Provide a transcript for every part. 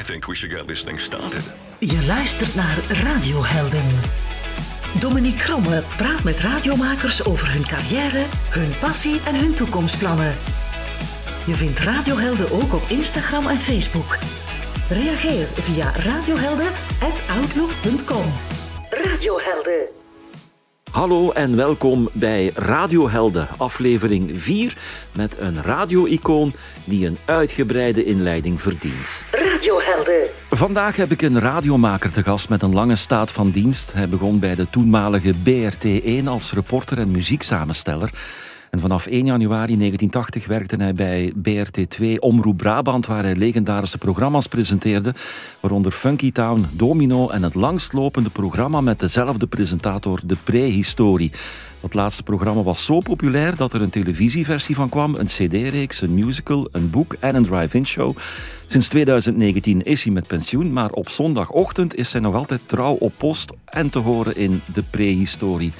I think we should get this thing started. Je luistert naar Radiohelden. Dominique Kromme praat met radiomakers over hun carrière, hun passie en hun toekomstplannen. Je vindt Radiohelden ook op Instagram en Facebook. Reageer via radiohelden.outlook.com. Radiohelden. Hallo en welkom bij Radiohelden, aflevering 4, met een radio-icoon die een uitgebreide inleiding verdient. Vandaag heb ik een radiomaker te gast met een lange staat van dienst. Hij begon bij de toenmalige BRT1 als reporter en muzieksamensteller. En vanaf 1 januari 1980 werkte hij bij BRT2 Omroep Brabant, waar hij legendarische programma's presenteerde, waaronder Funky Town, Domino en het langstlopende programma met dezelfde presentator, De Prehistorie. Dat laatste programma was zo populair dat er een televisieversie van kwam, een cd-reeks, een musical, een boek en een drive-in show. Sinds 2019 is hij met pensioen, maar op zondagochtend is hij nog altijd trouw op post en te horen in De Prehistorie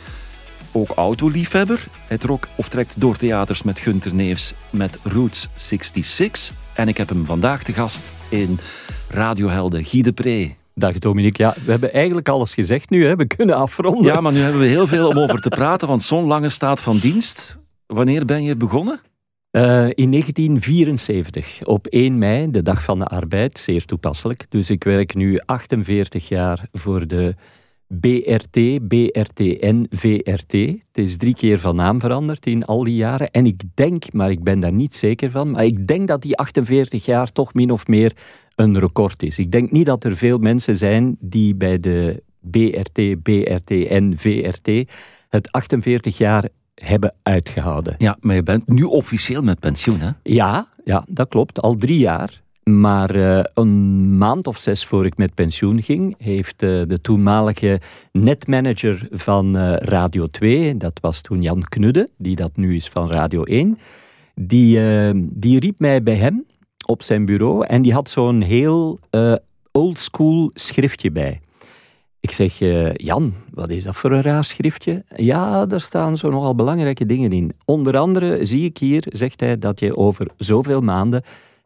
ook autoliefhebber. Hij trok of trekt door theaters met Gunter Neefs met Roots 66. En ik heb hem vandaag te gast in Radiohelden Guy de Pre. Dag Dominique. Ja, we hebben eigenlijk alles gezegd nu. Hè. We kunnen afronden. Ja, maar nu hebben we heel veel om over te praten, want zo'n lange staat van dienst. Wanneer ben je begonnen? Uh, in 1974, op 1 mei, de dag van de arbeid, zeer toepasselijk. Dus ik werk nu 48 jaar voor de BRT, BRTN, VRT. Het is drie keer van naam veranderd in al die jaren. En ik denk, maar ik ben daar niet zeker van, maar ik denk dat die 48 jaar toch min of meer een record is. Ik denk niet dat er veel mensen zijn die bij de BRT, BRTN, VRT het 48 jaar hebben uitgehouden. Ja, maar je bent nu officieel met pensioen, hè? Ja, ja dat klopt. Al drie jaar. Maar uh, een maand of zes voor ik met pensioen ging, heeft uh, de toenmalige netmanager van uh, Radio 2, dat was toen Jan Knudde, die dat nu is van Radio 1, die, die riep mij bij hem op zijn bureau en die had zo'n heel oldschool schriftje bij. Ik zeg, Jan, wat is dat voor een raar schriftje? Ja, daar staan zo nogal belangrijke dingen in. Onder andere zie ik hier, zegt hij, dat je over zoveel maanden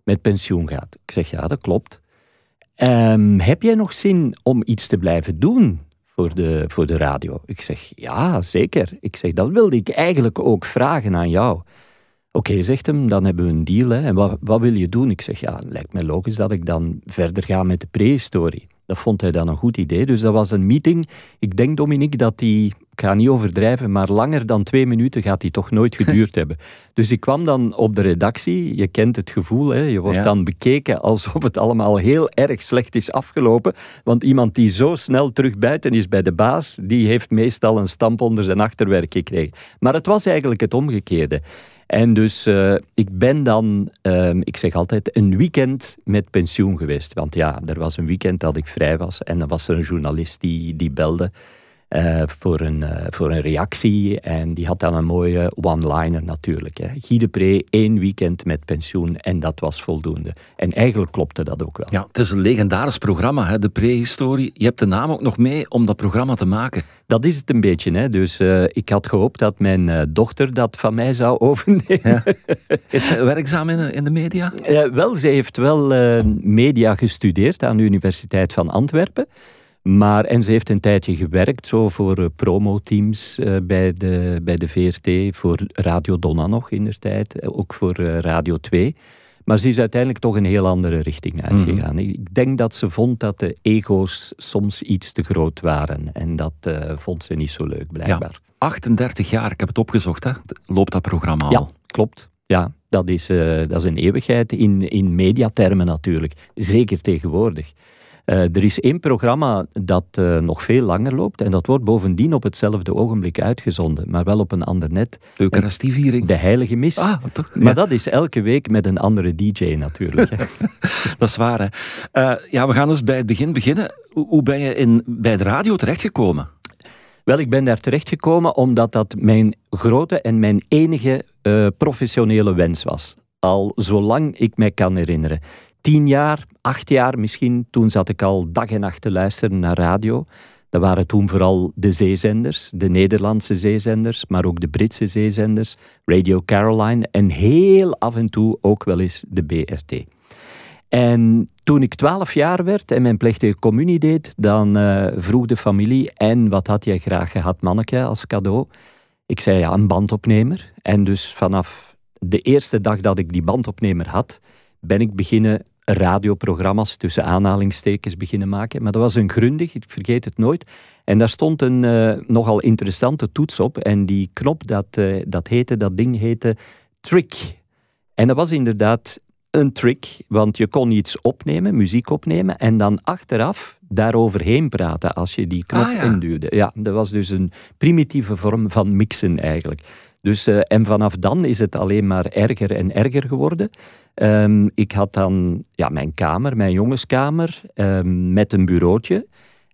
met pensioen gaat. Ik zeg, ja, dat klopt. Um, heb jij nog zin om iets te blijven doen voor de, voor de radio? Ik zeg, ja, zeker. Ik zeg, dat wilde ik eigenlijk ook vragen aan jou. Oké, zegt hem, dan hebben we een deal. Hè. En wat, wat wil je doen? Ik zeg, ja, lijkt me logisch dat ik dan verder ga met de prehistorie. Dat vond hij dan een goed idee. Dus dat was een meeting. Ik denk, Dominique, dat die ik ga niet overdrijven, maar langer dan twee minuten gaat die toch nooit geduurd hebben. Dus ik kwam dan op de redactie, je kent het gevoel, hè? je wordt dan bekeken alsof het allemaal heel erg slecht is afgelopen, want iemand die zo snel terug buiten is bij de baas, die heeft meestal een stamp onder zijn achterwerk gekregen. Maar het was eigenlijk het omgekeerde. En dus uh, ik ben dan, uh, ik zeg altijd, een weekend met pensioen geweest. Want ja, er was een weekend dat ik vrij was en dan was er een journalist die, die belde. Uh, voor, een, uh, voor een reactie. En die had dan een mooie one-liner natuurlijk. Hè. Guy de Pre, één weekend met pensioen en dat was voldoende. En eigenlijk klopte dat ook wel. Ja, het is een legendarisch programma, hè, de prehistorie. Je hebt de naam ook nog mee om dat programma te maken. Dat is het een beetje. Hè. Dus uh, ik had gehoopt dat mijn dochter dat van mij zou overnemen. Ja. Is ze werkzaam in, in de media? wel, zij heeft wel media gestudeerd aan de Universiteit van Antwerpen. Maar, en ze heeft een tijdje gewerkt zo voor uh, promoteams uh, bij, de, bij de VRT, voor Radio Donna nog in der tijd, uh, ook voor Radio 2. Maar ze is uiteindelijk toch een heel andere richting uitgegaan. Mm. Ik denk dat ze vond dat de ego's soms iets te groot waren. En dat vond ze niet zo leuk, blijkbaar. Ja, 38 jaar, ik heb het opgezocht, hè? loopt dat programma al? Ja, klopt. Ja, dat is, dat is een eeuwigheid in, in mediatermen natuurlijk. Zeker tegenwoordig. Uh, er is één programma dat uh, nog veel langer loopt en dat wordt bovendien op hetzelfde ogenblik uitgezonden, maar wel op een ander net. De Eucharistieviering. De Heilige Mis. Ah, toch? Maar dat is elke week met een andere DJ natuurlijk. dat is waar, hè. Uh, ja, we gaan dus bij het begin beginnen. Hoe, hoe ben je in, bij de radio terechtgekomen? Wel, ik ben daar terechtgekomen omdat dat mijn grote en mijn enige professionele wens was. Al zolang ik mij kan herinneren tien jaar, acht jaar misschien, toen zat ik al dag en nacht te luisteren naar radio. Dat waren toen vooral de zeezenders, de Nederlandse zeezenders, maar ook de Britse zeezenders, Radio Caroline en heel af en toe ook wel eens de BRT. En toen ik twaalf jaar werd en mijn plechtige communie deed, dan uh, vroeg de familie, en wat had jij graag gehad, manneke, als cadeau? Ik zei ja, een bandopnemer. En dus vanaf de eerste dag dat ik die bandopnemer had, ben ik beginnen radioprogramma's tussen aanhalingstekens beginnen maken. Maar dat was een grundig, ik vergeet het nooit. En daar stond een uh, nogal interessante toets op. En die knop, dat, uh, dat heette, dat ding heette Trick. En dat was inderdaad een trick, want je kon iets opnemen, muziek opnemen, en dan achteraf daaroverheen praten als je die knop Ah, ja. induwde. Ja, dat was dus een primitieve vorm van mixen eigenlijk. Dus, eh, en vanaf dan is het alleen maar erger en erger geworden. Ehm, ik had dan ja, mijn kamer, mijn jongenskamer, ehm, met een bureautje.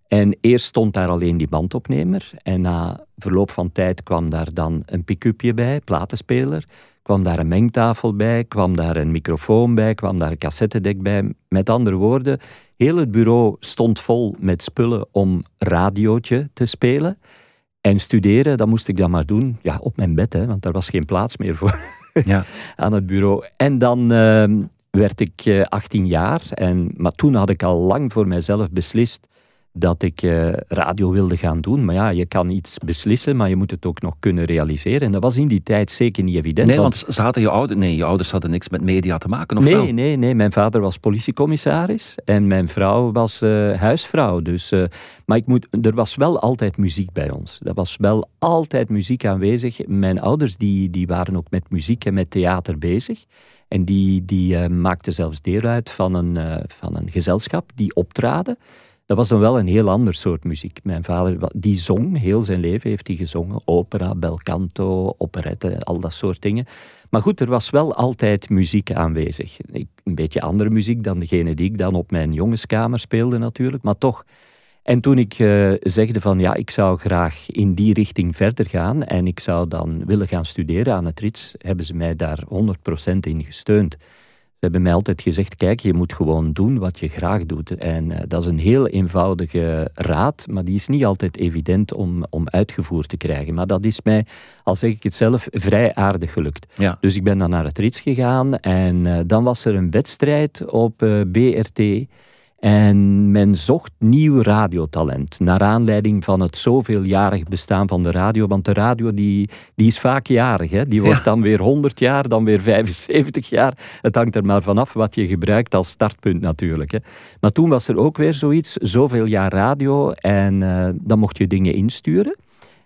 En eerst stond daar alleen die bandopnemer. En na verloop van tijd kwam daar dan een pick-upje bij, platenspeler. Kwam daar een mengtafel bij, kwam daar een microfoon bij, kwam daar een cassettedek bij. Met andere woorden, heel het bureau stond vol met spullen om radiootje te spelen. En studeren, dat moest ik dan maar doen ja, op mijn bed, hè, want daar was geen plaats meer voor Ja. aan het bureau. En dan ehm, werd ik eh, 18 jaar, en, maar toen had ik al lang voor mijzelf beslist dat ik eh, radio wilde gaan doen. Maar ja, je kan iets beslissen, maar je moet het ook nog kunnen realiseren. En dat was in die tijd zeker niet evident. Nee, want zaten je ouders... Nee, je ouders hadden niks met media te maken, of wel? Nee, nee, nee. Mijn vader was politiecommissaris en mijn vrouw was eh, huisvrouw. Dus, eh, maar ik moet, er was wel altijd muziek bij ons. Er was wel altijd muziek aanwezig. Mijn ouders die, die waren ook met muziek en met theater bezig. En die, die maakten zelfs deel uit van een, van een gezelschap die optraden. Dat was dan wel een heel ander soort muziek. Mijn vader, die zong, heel zijn leven heeft hij gezongen. Opera, bel canto, operette, al dat soort dingen. Maar goed, er was wel altijd muziek aanwezig. Een beetje andere muziek dan degene die ik dan op mijn jongenskamer speelde natuurlijk, maar toch. En toen ik eh, zegde van ja, ik zou graag in die richting verder gaan en ik zou dan willen gaan studeren aan het RITS, hebben ze mij daar 100% in gesteund. Hebben mij altijd gezegd, kijk, je moet gewoon doen wat je graag doet. En eh, dat is een heel eenvoudige raad, maar die is niet altijd evident om, om uitgevoerd te krijgen. Maar dat is mij, al zeg ik het zelf, vrij aardig gelukt. Ja. Dus ik ben dan naar het Rits gegaan en eh, dan was er een wedstrijd op eh, BRT. En men zocht nieuw radiotalent, naar aanleiding van het zoveeljarig bestaan van de radio. Want de radio die, die is vaak jarig. Hè? Die wordt dan weer 100 jaar, dan weer 75 jaar. Het hangt er maar vanaf wat je gebruikt als startpunt natuurlijk. Hè? Maar toen was er ook weer zoiets, zoveel jaar radio. En eh, dan mocht je dingen insturen.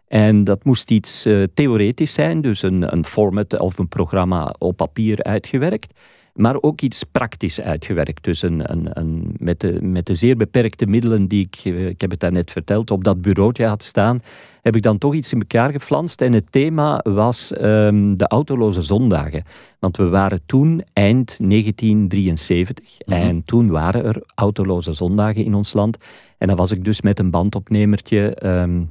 En dat moest iets eh, theoretisch zijn, dus een, een format of een programma op papier uitgewerkt. Maar ook iets praktisch uitgewerkt. Dus een, een, een, met, de, met de zeer beperkte middelen die ik, eh, ik heb het daarnet verteld, op dat bureautje had staan, heb ik dan toch iets in elkaar geflanst. En het thema was ehm, de autoloze zondagen. Want we waren toen eind 1973 en toen waren er autoloze zondagen in ons land. En dan was ik dus met een bandopnemertje ehm,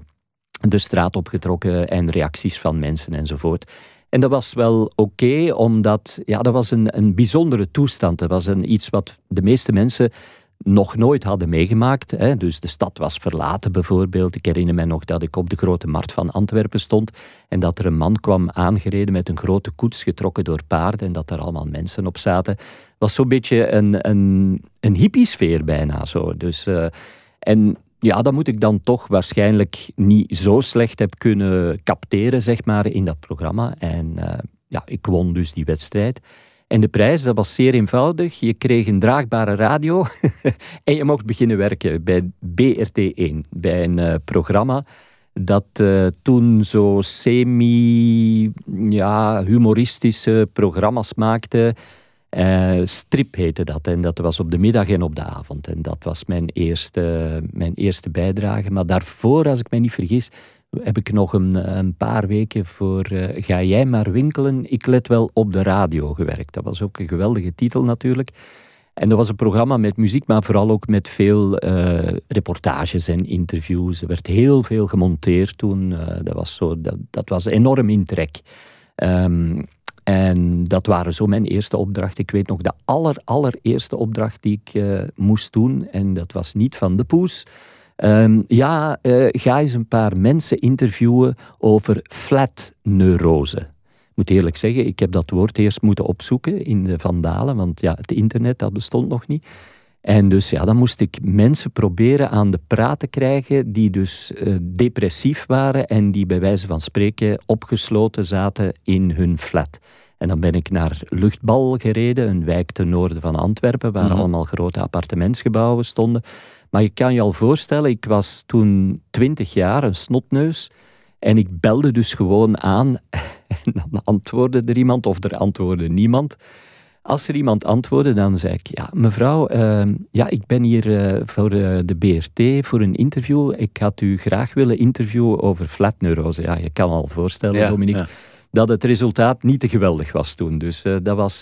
de straat opgetrokken en reacties van mensen enzovoort. En dat was wel oké, omdat ja, dat was een, een bijzondere toestand. Dat was een, iets wat de meeste mensen nog nooit hadden meegemaakt. Hè. Dus de stad was verlaten bijvoorbeeld. Ik herinner me nog dat ik op de grote markt van Antwerpen stond en dat er een man kwam aangereden met een grote koets getrokken door paarden en dat er allemaal mensen op zaten. Het was zo'n beetje een, een, een hippiesfeer bijna zo. Dus, eh, en ja, dat moet ik dan toch waarschijnlijk niet zo slecht heb kunnen capteren, zeg maar, in dat programma. En eh, ja, ik won dus die wedstrijd. En de prijs, dat was zeer eenvoudig. Je kreeg een draagbare radio en je mocht beginnen werken bij BRT1, bij een eh, programma dat eh, toen zo semi-humoristische programma's maakte. Eh, strip heette dat. En dat was op de middag en op de avond. En dat was mijn eerste, mijn eerste bijdrage. Maar daarvoor, als ik me niet vergis, heb ik nog een, een paar weken voor eh, Ga jij maar winkelen? Ik let wel op de radio gewerkt. Dat was ook een geweldige titel natuurlijk. En dat was een programma met muziek, maar vooral ook met veel eh, reportages en interviews. Er werd heel veel gemonteerd toen. Dat, was zo, dat, dat was enorm in trek. Ehm, en dat waren zo mijn eerste opdrachten. Ik weet nog de aller, opdracht die ik eh, moest doen. En dat was niet van de poes. Ehm, ja, eh, ga eens een paar mensen interviewen over flatneurose. moet eerlijk zeggen, ik heb dat woord eerst moeten opzoeken in de Vandalen, want ja, het internet, dat bestond nog niet. En dus ja, dan moest ik mensen proberen aan de praat te krijgen die dus uh, depressief waren en die bij wijze van spreken opgesloten zaten in hun flat. En dan ben ik naar Luchtbal gereden, een wijk ten noorden van Antwerpen, waar mhm. allemaal grote appartementsgebouwen stonden. Maar je kan je al voorstellen, ik was toen twintig jaar, een snotneus. En ik belde dus gewoon aan en dan antwoordde er iemand of er antwoordde niemand. Als er iemand antwoordde, dan zei ik, ja, mevrouw, ehm, ja, ik ben hier eh, voor uh, de BRT voor een interview. Ik had u graag willen interviewen over flatneurose. Ja, je kan al voorstellen, ja, Dominique, dat het resultaat niet te geweldig was toen. Dus uh, dat, was,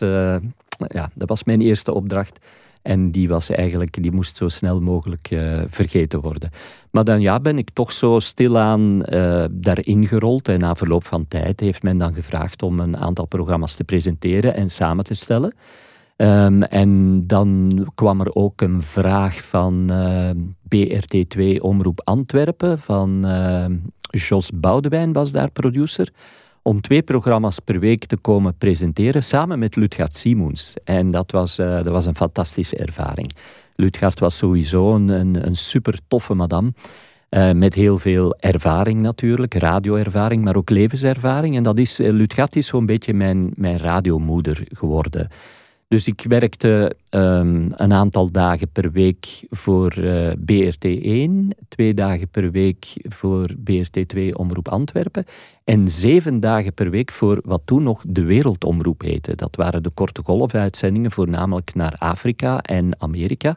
ja, dat was mijn eerste opdracht. En die, was eigenlijk, die moest zo snel mogelijk uh, vergeten worden. Maar dan ja, ben ik toch zo stilaan uh, daarin gerold. En na verloop van tijd heeft men dan gevraagd om een aantal programma's te presenteren en samen te stellen. Um, en dan kwam er ook een vraag van uh, BRT2 Omroep Antwerpen, van Jos Boudewijn was daar producer om twee programma's per week te komen presenteren samen met Lutgard Simoens. En dat was, uh, dat was een fantastische ervaring. Lutgard was sowieso een, een, super toffe madame. Uh, met heel veel ervaring natuurlijk, radioervaring, maar ook levenservaring. En dat is, uh, Lutgard is zo'n beetje mijn, mijn radiomoeder geworden. Dus ik werkte um, een aantal dagen per week voor uh, BRT1, twee dagen per week voor BRT2 Omroep Antwerpen en zeven dagen per week voor wat toen nog de Wereldomroep heette. Dat waren de korte golfuitzendingen, voornamelijk naar Afrika en Amerika.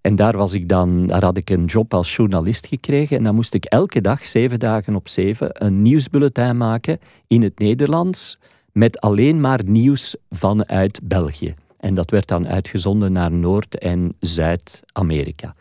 En daar, was ik dan, daar had ik een job als journalist gekregen. En dan moest ik elke dag, zeven dagen op zeven, een nieuwsbulletin maken in het Nederlands met alleen maar nieuws vanuit België. En dat werd dan uitgezonden naar Noord- en Zuid-Amerika.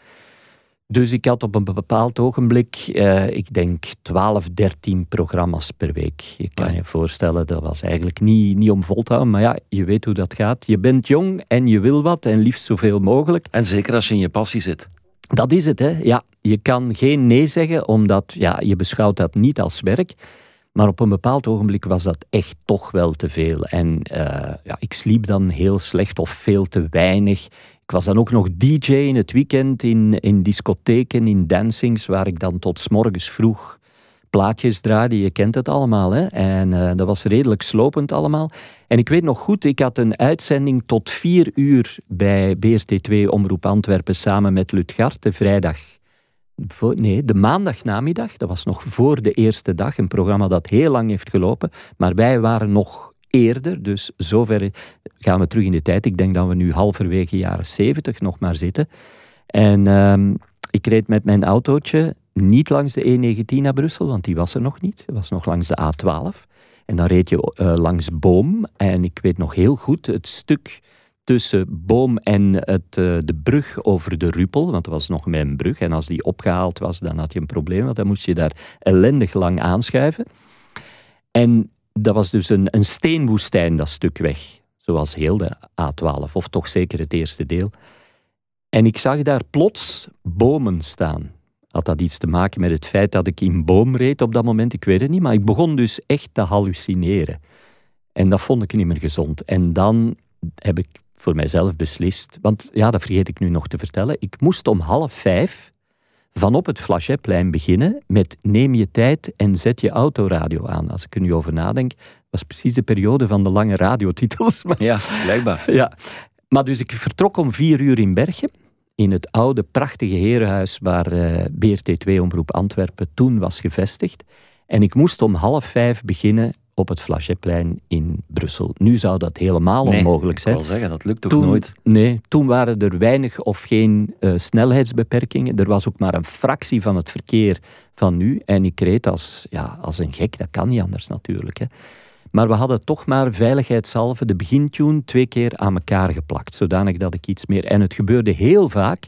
Dus ik had op een bepaald ogenblik, eh, ik denk 12, 13 programma's per week. Je kan je voorstellen, dat was eigenlijk niet, niet om vol te houden. Maar ja, je weet hoe dat gaat. Je bent jong en je wil wat en liefst zoveel mogelijk. En zeker als je in je passie zit. Dat is het, hè. Ja, je kan geen nee zeggen, omdat ja, je beschouwt dat niet als werk. Maar op een bepaald ogenblik was dat echt toch wel te veel. En uh, ja, ik sliep dan heel slecht of veel te weinig. Ik was dan ook nog DJ in het weekend in, in discotheken, in dancings, waar ik dan tot morgens vroeg plaatjes draaide. Je kent het allemaal. Hè? En uh, dat was redelijk slopend allemaal. En ik weet nog goed, ik had een uitzending tot vier uur bij BRT2 Omroep Antwerpen samen met Lutgard, de vrijdag nee, de maandagnamiddag, dat was nog voor de eerste dag, een programma dat heel lang heeft gelopen, maar wij waren nog eerder, dus zover gaan we terug in de tijd. Ik denk dat we nu halverwege jaren 70 nog maar zitten. En uh, ik reed met mijn autootje niet langs de E19 naar Brussel, want die was er nog niet. Het was nog langs de A12. En dan reed je uh, langs Boom. En ik weet nog heel goed het stuk tussen Boom en het, uh, de brug over de Ruppel, want dat was nog mijn brug. En als die opgehaald was, dan had je een probleem, want dan moest je daar ellendig lang aanschuiven. En dat was dus een, een steenwoestijn, dat stuk weg. Zoals heel de A12, of toch zeker het eerste deel. En ik zag daar plots bomen staan. Had dat iets te maken met het feit dat ik in boom reed op dat moment? Ik weet het niet, maar ik begon dus echt te hallucineren. En dat vond ik niet meer gezond. En dan heb ik voor mijzelf beslist. Want ja, dat vergeet ik nu nog te vertellen. Ik moest om half vijf van op het Flachetplein beginnen met neem je tijd en zet je autoradio aan. Als ik er nu over nadenk, was precies de periode van de lange radiotitels. ja, blijkbaar. Ja. Maar dus ik vertrok om vier uur in Bergen, in het oude prachtige herenhuis waar uh, eh, BRT2 Omroep Antwerpen toen was gevestigd. En ik moest om half vijf beginnen op het Flachetplein in Brussel. Nu zou dat helemaal onmogelijk zijn. Ik wil zeggen, dat lukt toch nooit? Nee, toen waren er weinig of geen uh, snelheidsbeperkingen. Er was ook maar een fractie van het verkeer van nu. En ik reed als, ja, als een gek, dat kan niet anders natuurlijk. Hè. Maar we hadden toch maar veiligheidshalve de begintune twee keer aan elkaar geplakt. Zodanig dat ik iets meer... En het gebeurde heel vaak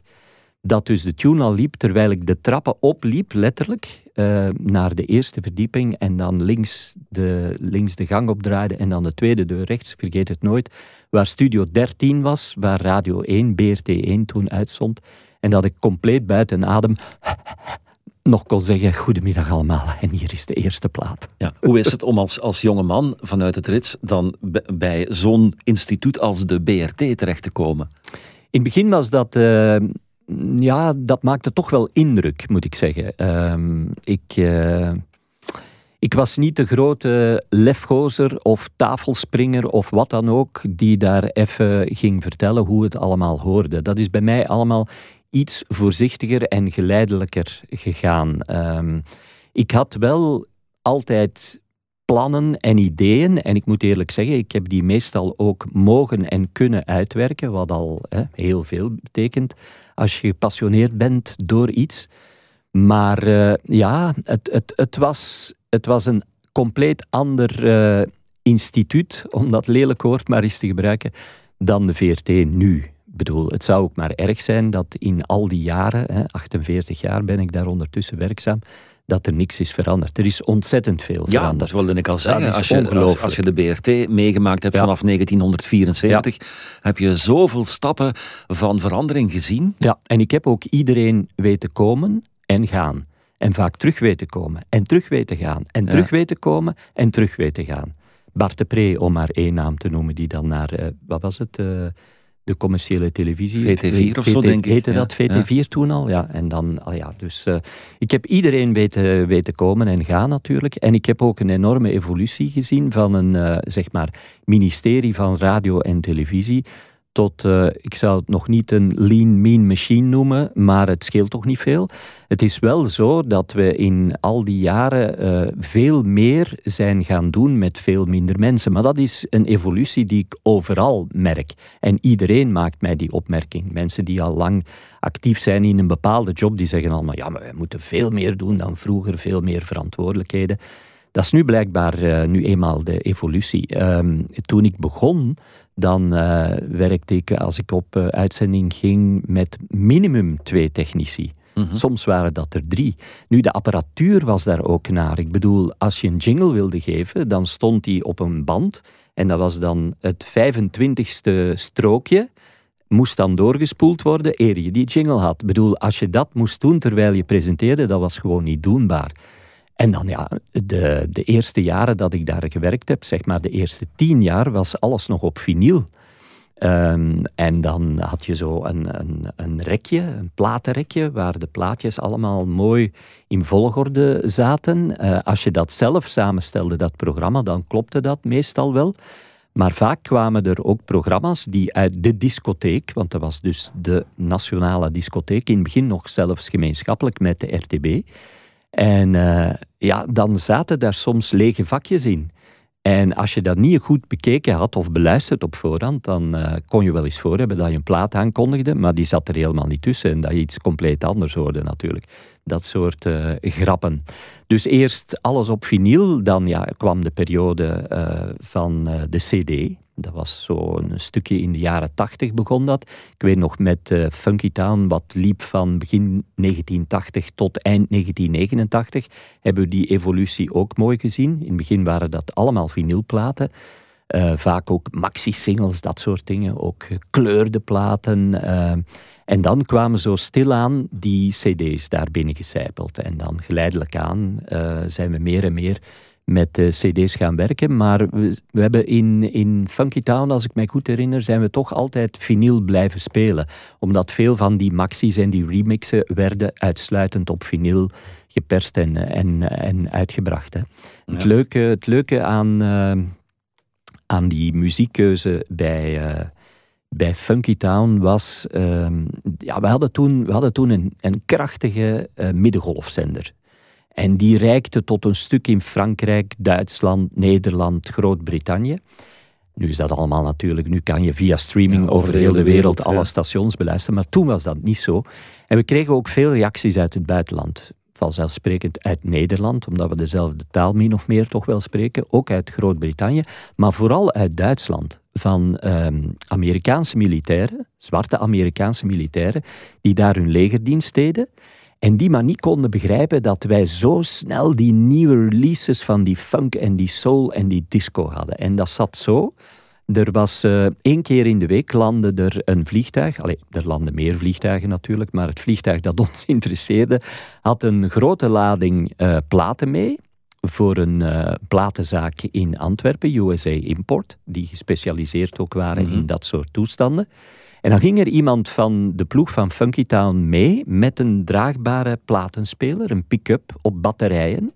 dat dus de tune al liep terwijl ik de trappen opliep, letterlijk, uh, naar de eerste verdieping en dan links de, links de gang opdraaide en dan de tweede deur rechts, vergeet het nooit, waar Studio 13 was, waar Radio 1, BRT 1 toen uitstond. En dat ik compleet buiten adem nog kon zeggen, goedemiddag allemaal, en hier is de eerste plaat. Ja. Hoe is het om als, als jonge man vanuit het Rits dan bij zo'n instituut als de BRT terecht te komen? In het begin was dat, uh, ja, dat maakte toch wel indruk, moet ik zeggen. Uh, ik, uh, ik was niet de grote lefgozer of tafelspringer of wat dan ook, die daar even ging vertellen hoe het allemaal hoorde. Dat is bij mij allemaal iets voorzichtiger en geleidelijker gegaan. Um, ik had wel altijd plannen en ideeën. En ik moet eerlijk zeggen, ik heb die meestal ook mogen en kunnen uitwerken, wat al heel veel betekent als je gepassioneerd bent door iets. Maar uh, ja, het, het, het, was, het was een compleet ander uh, instituut, om dat lelijk woord maar eens te gebruiken, dan de VRT nu. Ik bedoel, het zou ook maar erg zijn dat in al die jaren, hè, 48 jaar ben ik daar ondertussen werkzaam, dat er niks is veranderd. Er is ontzettend veel ja, veranderd. dat wilde ik al zeggen. Als je, als, je de BRT meegemaakt hebt vanaf 1974, heb je zoveel stappen van verandering gezien. Ja, en ik heb ook iedereen weten komen en gaan. En vaak terug weten komen en terug weten gaan. En terug weten komen en terug weten gaan. Bart de Pre, om maar één naam te noemen, die dan naar, uh, wat was het... Uh, de commerciële televisie. VT4 of zo, denk ik. Heette dat VT4 toen al? Ja, en dan, al ja, dus uh, ik heb iedereen weten, weten komen en gaan natuurlijk. En ik heb ook een enorme evolutie gezien van een, uh, zeg maar, ministerie van radio en televisie tot, uh, ik zou het nog niet een lean mean machine noemen, maar het scheelt toch niet veel. Het is wel zo dat we in al die jaren uh, veel meer zijn gaan doen met veel minder mensen. Maar dat is een evolutie die ik overal merk. En iedereen maakt mij die opmerking. Mensen die al lang actief zijn in een bepaalde job, die zeggen allemaal, ja, maar we moeten veel meer doen dan vroeger, veel meer verantwoordelijkheden. Dat is nu blijkbaar uh, nu eenmaal de evolutie. Um, toen ik begon, dan uh, werkte ik, als ik op uh, uitzending ging, met minimum twee technici. Mm -hmm. Soms waren dat er drie. Nu, de apparatuur was daar ook naar. Ik bedoel, als je een jingle wilde geven, dan stond die op een band. En dat was dan het 25ste strookje. Moest dan doorgespoeld worden eer je die jingle had. Ik bedoel, als je dat moest doen terwijl je presenteerde, dat was gewoon niet doenbaar. En dan ja, de, de eerste jaren dat ik daar gewerkt heb, zeg maar de eerste tien jaar, was alles nog op vinyl. Um, en dan had je zo een, een, een rekje, een platenrekje, waar de plaatjes allemaal mooi in volgorde zaten. Uh, als je dat zelf samenstelde, dat programma, dan klopte dat meestal wel. Maar vaak kwamen er ook programma's die uit de discotheek, want dat was dus de nationale discotheek, in het begin nog zelfs gemeenschappelijk met de RTB. En uh, ja, dan zaten daar soms lege vakjes in. En als je dat niet goed bekeken had of beluisterd op voorhand, dan uh, kon je wel eens voor hebben dat je een plaat aankondigde, maar die zat er helemaal niet tussen en dat je iets compleet anders hoorde natuurlijk. Dat soort uh, grappen. Dus eerst alles op vinyl, dan ja, kwam de periode van de CD. Dat was zo een stukje in de jaren tachtig begon dat. Ik weet nog met uh, Funky Town, wat liep van begin 1980 tot eind 1989, hebben we die evolutie ook mooi gezien. In het begin waren dat allemaal vinylplaten. Uh, vaak ook maxi-singles, dat soort dingen. Ook gekleurde platen. Uh, en dan kwamen zo stilaan die cd's daar binnen gecijpeld. En dan geleidelijk aan zijn we meer en meer met de cd's gaan werken. Maar we, we, hebben in, in Funky Town, als ik mij goed herinner, zijn we toch altijd vinyl blijven spelen. Omdat veel van die maxi's en die remixen werden uitsluitend op vinyl geperst en, en, en uitgebracht. Hè. Ja. Het, leuke, het leuke aan, uh, aan die muziekkeuze bij... Uh, bij Funky Town was, uh, ja, we hadden toen, we hadden toen een, een krachtige uh, middengolfzender. En die reikte tot een stuk in Frankrijk, Duitsland, Nederland, Groot-Brittannië. Nu is dat allemaal natuurlijk, nu kan je via streaming ja, over, over heel de wereld, wereld alle ja. stations beluisteren, maar toen was dat niet zo. En we kregen ook veel reacties uit het buitenland. Vanzelfsprekend uit Nederland, omdat we dezelfde taal min of meer toch wel spreken. Ook uit Groot-Brittannië, maar vooral uit Duitsland. Van um, Amerikaanse militairen, zwarte Amerikaanse militairen, die daar hun legerdienst deden. En die maar niet konden begrijpen dat wij zo snel die nieuwe releases van die funk en die soul en die disco hadden. En dat zat zo Er was uh, één keer in de week landde er een vliegtuig. Allee, er landen meer vliegtuigen natuurlijk, maar het vliegtuig dat ons interesseerde had een grote lading uh, platen mee voor een uh, platenzaak in Antwerpen, USA Import, die gespecialiseerd ook waren mm -hmm. in dat soort toestanden. En dan ging er iemand van de ploeg van Funky Town mee met een draagbare platenspeler, een pick-up op batterijen.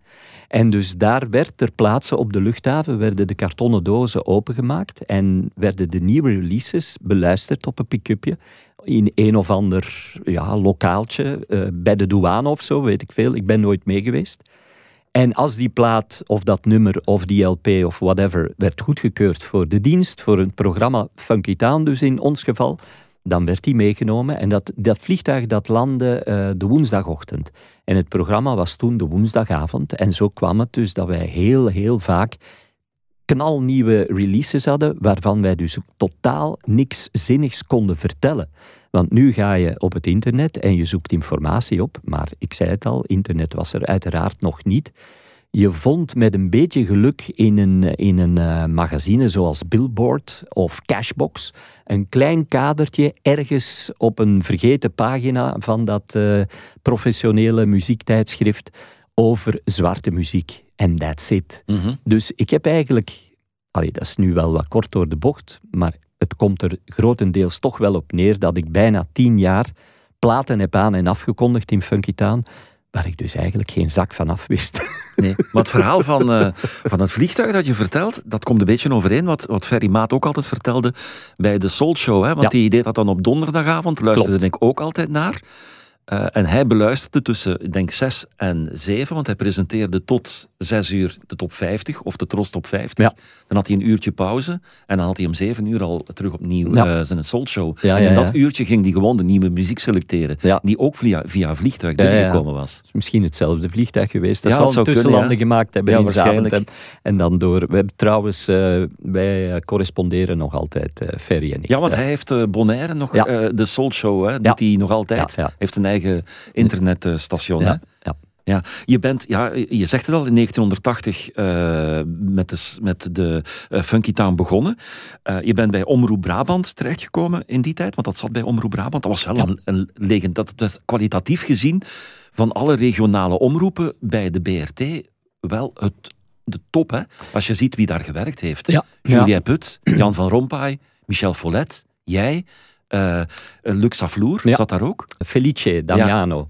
En dus daar werd ter plaatse op de luchthaven werden de kartonnen dozen opengemaakt en werden de nieuwe releases beluisterd op een pick-upje in een of ander ja, lokaaltje, uh, bij de douane of zo, weet ik veel. Ik ben nooit mee geweest. En als die plaat of dat nummer of die LP of whatever werd goedgekeurd voor de dienst, voor een programma Funky Town dus in ons geval, dan werd die meegenomen. En dat, dat vliegtuig dat landde uh, de woensdagochtend. En het programma was toen de woensdagavond. En zo kwam het dus dat wij heel, heel vaak knalnieuwe releases hadden, waarvan wij dus totaal niks zinnigs konden vertellen. Want nu ga je op het internet en je zoekt informatie op, maar ik zei het al, internet was er uiteraard nog niet. Je vond met een beetje geluk in een, in een uh, magazine zoals Billboard of Cashbox een klein kadertje ergens op een vergeten pagina van dat uh, professionele muziektijdschrift over zwarte muziek. En that's it. Mm -hmm. Dus ik heb eigenlijk, allee, dat is nu wel wat kort door de bocht, maar het komt er grotendeels toch wel op neer dat ik bijna tien jaar platen heb aan en afgekondigd in Funky Town, waar ik dus eigenlijk geen zak van af wist. Nee, maar het verhaal van, uh, van het vliegtuig dat je vertelt, dat komt een beetje overeen wat, wat Ferry Maat ook altijd vertelde bij de Soul Show. Hè? Want ja. die deed dat dan op donderdagavond, luisterde Klopt. ik ook altijd naar. Uh, en hij beluisterde tussen, ik denk, 6 en 7, want hij presenteerde tot 6 uur de top 50 of de Tros top 50. Ja. Dan had hij een uurtje pauze en dan had hij om 7 uur al terug opnieuw ja. uh, zijn Soul Show. Ja, en in dat uurtje ging hij gewoon de nieuwe muziek selecteren, die ook via, via vliegtuig binnengekomen was. Misschien hetzelfde vliegtuig geweest. Dat zal tussenlanden kunnen, gemaakt hebben in waarschijnlijk. En, en, dan door. We hebben trouwens, uh, wij corresponderen nog altijd, Ferry en ik. Ja, want hij heeft Bonaire nog, de Soul Show, hè, doet hij nog altijd. Heeft een eigen internetstation. Ja, ja. Je, bent, ja, je zegt het al, in 1980 uh, met de, met de uh, Funky Town begonnen. Uh, je bent bij Omroep Brabant terechtgekomen in die tijd, want dat zat bij Omroep Brabant. Dat was wel ja. een, een legend. Dat was kwalitatief gezien van alle regionale omroepen bij de BRT wel het, de top. Hè? Als je ziet wie daar gewerkt heeft. Ja. Julia ja. Put, Jan van Rompuy, Michel Follet, jij. Uh, Lux Afloer ja. zat daar ook. Felice Damiano.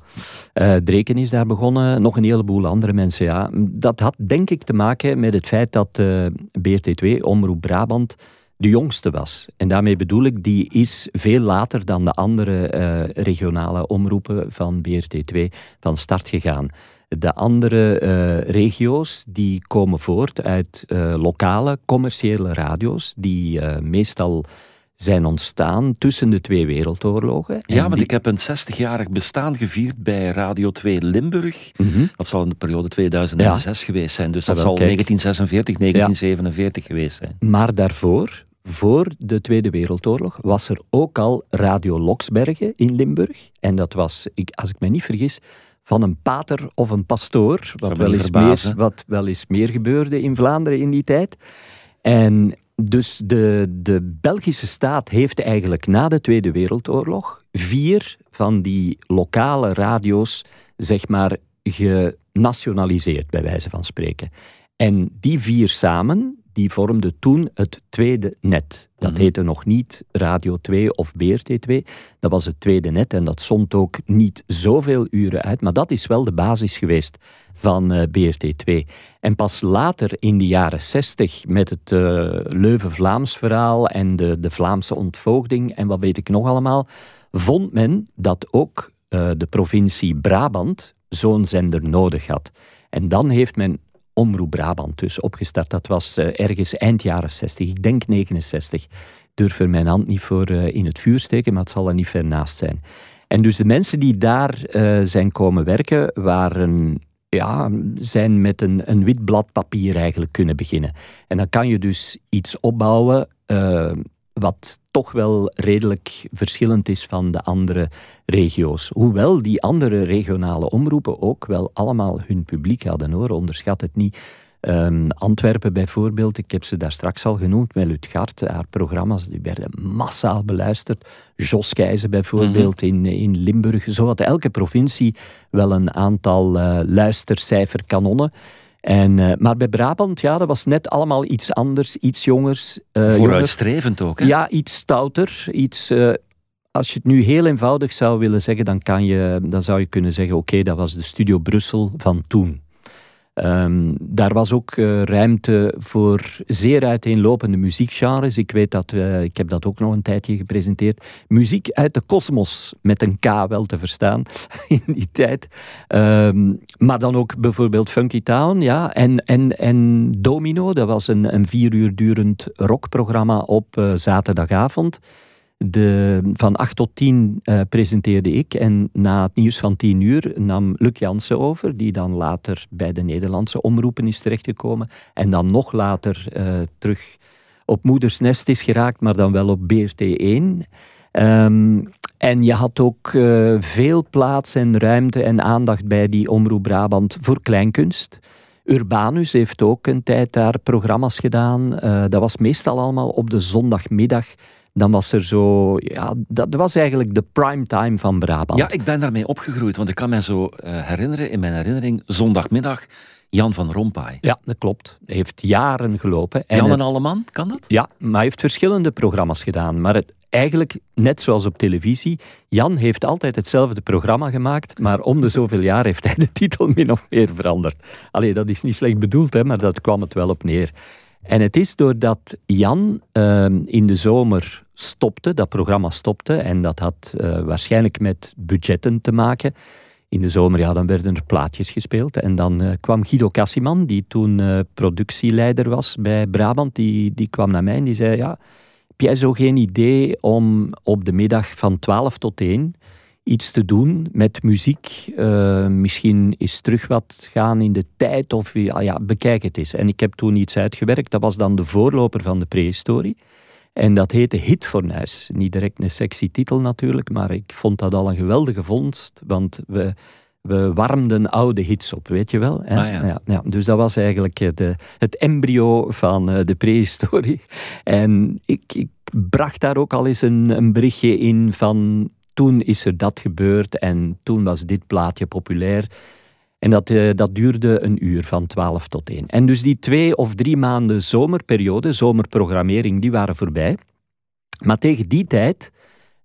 Ja. Uh, Dreken is daar begonnen, nog een heleboel andere mensen. Ja. Dat had denk ik te maken met het feit dat uh, BRT2, Omroep Brabant, de jongste was. En daarmee bedoel ik, die is veel later dan de andere uh, regionale omroepen van BRT2 van start gegaan. De andere uh, regio's die komen voort uit uh, lokale commerciële radio's, die meestal zijn ontstaan tussen de twee wereldoorlogen. Ja, want die... ik heb een 60-jarig bestaan gevierd bij Radio 2 Limburg. Mm -hmm. Dat zal in de periode 2006 ja. geweest zijn. Dus dat, dat zal 1946, 1947 ja. geweest zijn. Maar daarvoor, voor de Tweede Wereldoorlog, was er ook al Radio Loksbergen in Limburg. En dat was, ik, als ik me niet vergis, van een pater of een pastoor. Wat wel, eens meer, wat wel eens meer gebeurde in Vlaanderen in die tijd. En dus de, de Belgische staat heeft eigenlijk na de Tweede Wereldoorlog vier van die lokale radio's, zeg maar, genationaliseerd, bij wijze van spreken. En die vier samen, die vormden toen het tweede net. Dat mhm. heette nog niet Radio 2 of BRT2. Dat was het tweede net en dat zond ook niet zoveel uren uit. Maar dat is wel de basis geweest van uh, eh, BRT2. En pas later in de jaren 60 met het uh, Leuven-Vlaams verhaal en de, de Vlaamse ontvoogding en wat weet ik nog allemaal, vond men dat ook uh, de provincie Brabant zo'n zender nodig had. En dan heeft men Omroep Brabant dus opgestart. Dat was uh, ergens eind jaren 60, ik denk 69. Durf er mijn hand niet voor uh, in het vuur steken, maar het zal er niet ver naast zijn. En dus de mensen die daar uh, zijn komen werken, waren, ja, zijn met een, een wit blad papier eigenlijk kunnen beginnen. En dan kan je dus iets opbouwen wat toch wel redelijk verschillend is van de andere regio's. Hoewel die andere regionale omroepen ook wel allemaal hun publiek hadden hoor, onderschat het niet. Ehm, Antwerpen bijvoorbeeld, ik heb ze daar straks al genoemd, met Lutgard, haar programma's die werden massaal beluisterd. Jos Keizer bijvoorbeeld in, in Limburg. Zo had elke provincie wel een aantal uh, luistercijferkanonnen. En, uh, maar bij Brabant, ja, dat was net allemaal iets anders, iets jongers. Uh, Vooruitstrevend ook, hè? Ja, iets stouter, iets... Uh, als je het nu heel eenvoudig zou willen zeggen, dan, kan je, dan zou je kunnen zeggen, oké, dat was de Studio Brussel van toen. Um, daar was ook uh, ruimte voor zeer uiteenlopende muziekgenres. Ik weet dat, uh, ik heb dat ook nog een tijdje gepresenteerd. Muziek uit de kosmos, met een K wel te verstaan in die tijd. Um, maar dan ook bijvoorbeeld Funky Town, ja. En, en, en Domino, dat was een, een vier uur durend rockprogramma op uh, zaterdagavond. De, van 8 tot 10 uh, eh, presenteerde ik en na het nieuws van 10 uur nam Luc Jansen over, die dan later bij de Nederlandse omroepen is terechtgekomen en dan nog later uh, terug op Moeders Nest is geraakt, maar dan wel op BRT1. Um, ehm, en je had ook uh, veel plaats en ruimte en aandacht bij die Omroep Brabant voor kleinkunst. Urbanus heeft ook een tijd daar programma's gedaan. dat was meestal allemaal op de zondagmiddag dan was er zo... Ja, dat was eigenlijk de prime time van Brabant. Ja, ik ben daarmee opgegroeid, want ik kan me zo uh, herinneren, in mijn herinnering, zondagmiddag, Jan van Rompuy. Ja, dat klopt. Hij heeft jaren gelopen. En Jan en Alleman, kan dat? Ja, maar hij heeft verschillende programma's gedaan. Maar het, eigenlijk, net zoals op televisie, Jan heeft altijd hetzelfde programma gemaakt, maar om de zoveel jaar heeft hij de titel min of meer veranderd. Allee, dat is niet slecht bedoeld, hè, maar dat kwam het wel op neer. En het is doordat Jan uh, in de zomer stopte, dat programma stopte, en dat had uh, waarschijnlijk met budgetten te maken. In de zomer, ja, dan werden er plaatjes gespeeld. En dan uh, kwam Guido Cassiman, die toen uh, productieleider was bij Brabant, die, die kwam naar mij en die zei, ja, heb jij zo geen idee om op de middag van 12 tot 1 iets te doen met muziek. Uh, misschien is terug wat gaan in de tijd of ja, ja, bekijk het eens. En ik heb toen iets uitgewerkt, dat was dan de voorloper van de prehistorie. En dat heette Hitfornuis. Niet direct een sexy titel natuurlijk, maar ik vond dat al een geweldige vondst, want we, we warmden oude hits op, weet je wel. Hè? Ah, ja. Ja, ja, dus dat was eigenlijk de, het embryo van uh, de prehistorie. En ik, ik bracht daar ook al eens een, een berichtje in van toen is er dat gebeurd en toen was dit plaatje populair. En dat, uh, dat duurde een uur van 12 tot 1. En dus die twee of drie maanden zomerperiode, zomerprogrammering, die waren voorbij. Maar tegen die tijd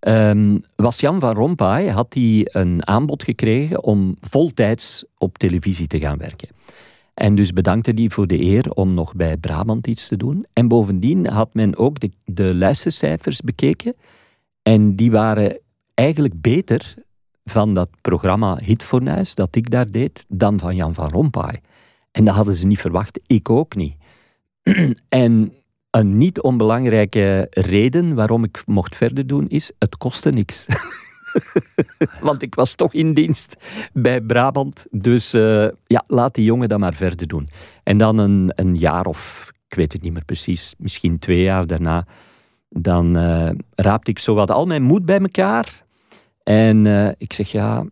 um, was Jan van Rompuy, had hij een aanbod gekregen om voltijds op televisie te gaan werken. En dus bedankte hij voor de eer om nog bij Brabant iets te doen. En bovendien had men ook de, de luistercijfers bekeken. En die waren eigenlijk beter van dat programma Hitfornuis dat ik daar deed, dan van Jan van Rompuy. En dat hadden ze niet verwacht, ik ook niet. en een niet onbelangrijke reden waarom ik mocht verder doen is, het kostte niks. Want ik was toch in dienst bij Brabant. Dus uh, ja, laat die jongen dat maar verder doen. En dan een, een jaar of, ik weet het niet meer precies, misschien twee jaar daarna, dan uh, raapte ik zo wat al mijn moed bij elkaar. En uh, ik zeg ja,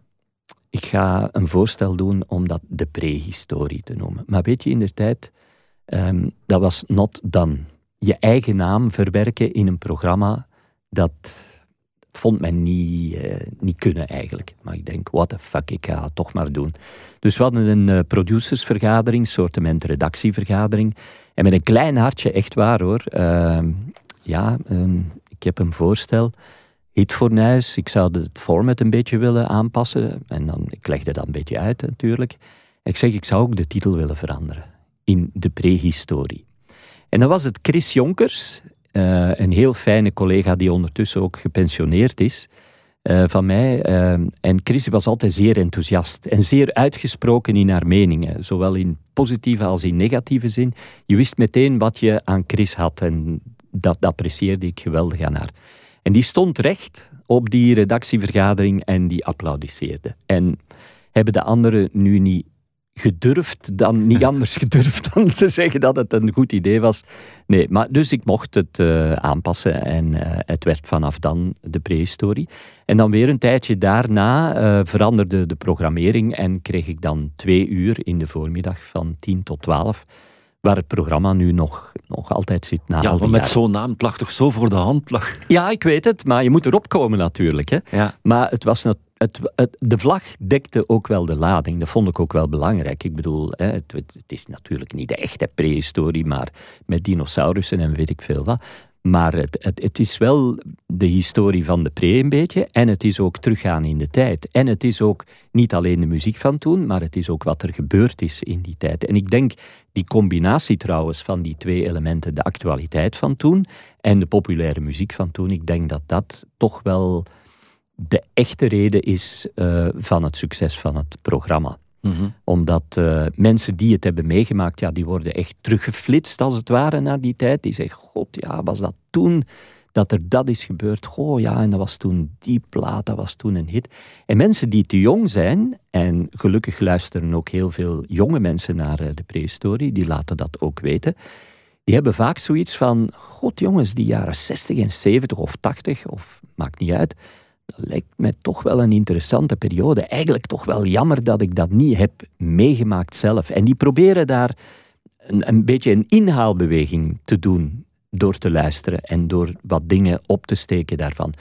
ik ga een voorstel doen om dat de prehistorie te noemen. Maar weet je, in de tijd, um, dat was not done. Je eigen naam verwerken in een programma, dat vond men niet, uh, niet kunnen eigenlijk. Maar ik denk, what the fuck, ik ga het toch maar doen. Dus we hadden een uh, producersvergadering, soortement redactievergadering. En met een klein hartje, echt waar hoor. Uh, ja, um, ik heb een voorstel hitfornuis. Ik zou het format een beetje willen aanpassen. En dan, ik legde dat een beetje uit natuurlijk. Ik zeg, ik zou ook de titel willen veranderen. In de prehistorie. En dan was het Chris Jonkers, uh, een heel fijne collega die ondertussen ook gepensioneerd is. Uh, van mij. Uh, en Chris was altijd zeer enthousiast en zeer uitgesproken in haar meningen, zowel in positieve als in negatieve zin. Je wist meteen wat je aan Chris had en dat apprecieerde ik geweldig aan haar. En die stond recht op die redactievergadering en die applaudisseerde. En hebben de anderen nu niet gedurfd, dan niet anders gedurfd dan te zeggen dat het een goed idee was. Nee, maar dus ik mocht het uh, aanpassen en uh, het werd vanaf dan de prehistorie. En dan weer een tijdje daarna uh, veranderde de programmering en kreeg ik dan twee uur in de voormiddag van 10 tot 12 waar het programma nu nog, nog altijd zit na ja, al die met zo'n naam, het lag toch zo voor de hand? Lag... Ja, ik weet het, maar je moet erop komen natuurlijk. Hè. Ja. Maar het was nat- het, het, de vlag dekte ook wel de lading. Dat vond ik ook wel belangrijk. Ik bedoel, hè, het, het is natuurlijk niet de echte prehistorie, maar met dinosaurussen en weet ik veel wat. Maar het, het, is wel de historie van de pre een beetje. En het is ook teruggaan in de tijd. En het is ook niet alleen de muziek van toen, maar het is ook wat er gebeurd is in die tijd. En ik denk die combinatie trouwens van die twee elementen, de actualiteit van toen en de populaire muziek van toen, ik denk dat dat toch wel de echte reden is eh, van het succes van het programma. Mhm. Omdat eh, mensen die het hebben meegemaakt, ja, die worden echt teruggeflitst als het ware naar die tijd. Die zeggen, god ja, was dat toen dat er dat is gebeurd? Goh ja, en dat was toen die plaat, dat was toen een hit. En mensen die te jong zijn, en gelukkig luisteren ook heel veel jonge mensen naar eh, de prehistorie, die laten dat ook weten. Die hebben vaak zoiets van, god jongens, die jaren 60 en 70 of 80, of maakt niet uit, dat lijkt mij toch wel een interessante periode. Eigenlijk toch wel jammer dat ik dat niet heb meegemaakt zelf. En die proberen daar een, een beetje een inhaalbeweging te doen door te luisteren en door wat dingen op te steken daarvan.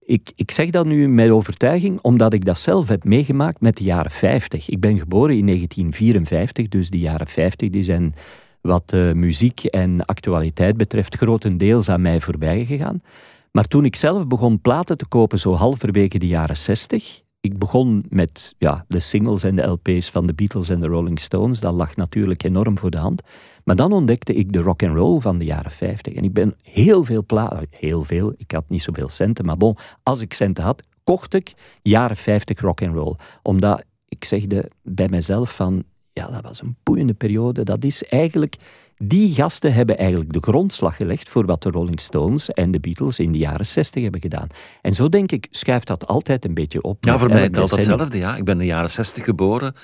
Ik, ik zeg dat nu met overtuiging, omdat ik dat zelf heb meegemaakt met de jaren 50. Ik ben geboren in 1954, dus de jaren 50 die zijn wat eh, muziek en actualiteit betreft grotendeels aan mij voorbij gegaan. Maar toen ik zelf begon platen te kopen, zo halverwege de jaren 60, ik begon met ja, de singles en de LP's van de Beatles en de Rolling Stones. Dat lag natuurlijk enorm voor de hand. Maar dan ontdekte ik de rock and roll van de jaren 50. En ik ben heel veel platen, heel veel, ik had niet zoveel centen, maar bon, als ik centen had, kocht ik jaren 50 rock and roll. Omdat ik zegde bij mezelf van, ja, dat was een boeiende periode. Dat is eigenlijk, die gasten hebben eigenlijk de grondslag gelegd voor wat de Rolling Stones en de Beatles in de jaren 60 hebben gedaan. En zo denk ik, schuift dat altijd een beetje op. Ja, voor mij decennium. hetzelfde. Ja. Ik ben in de jaren 60 geboren.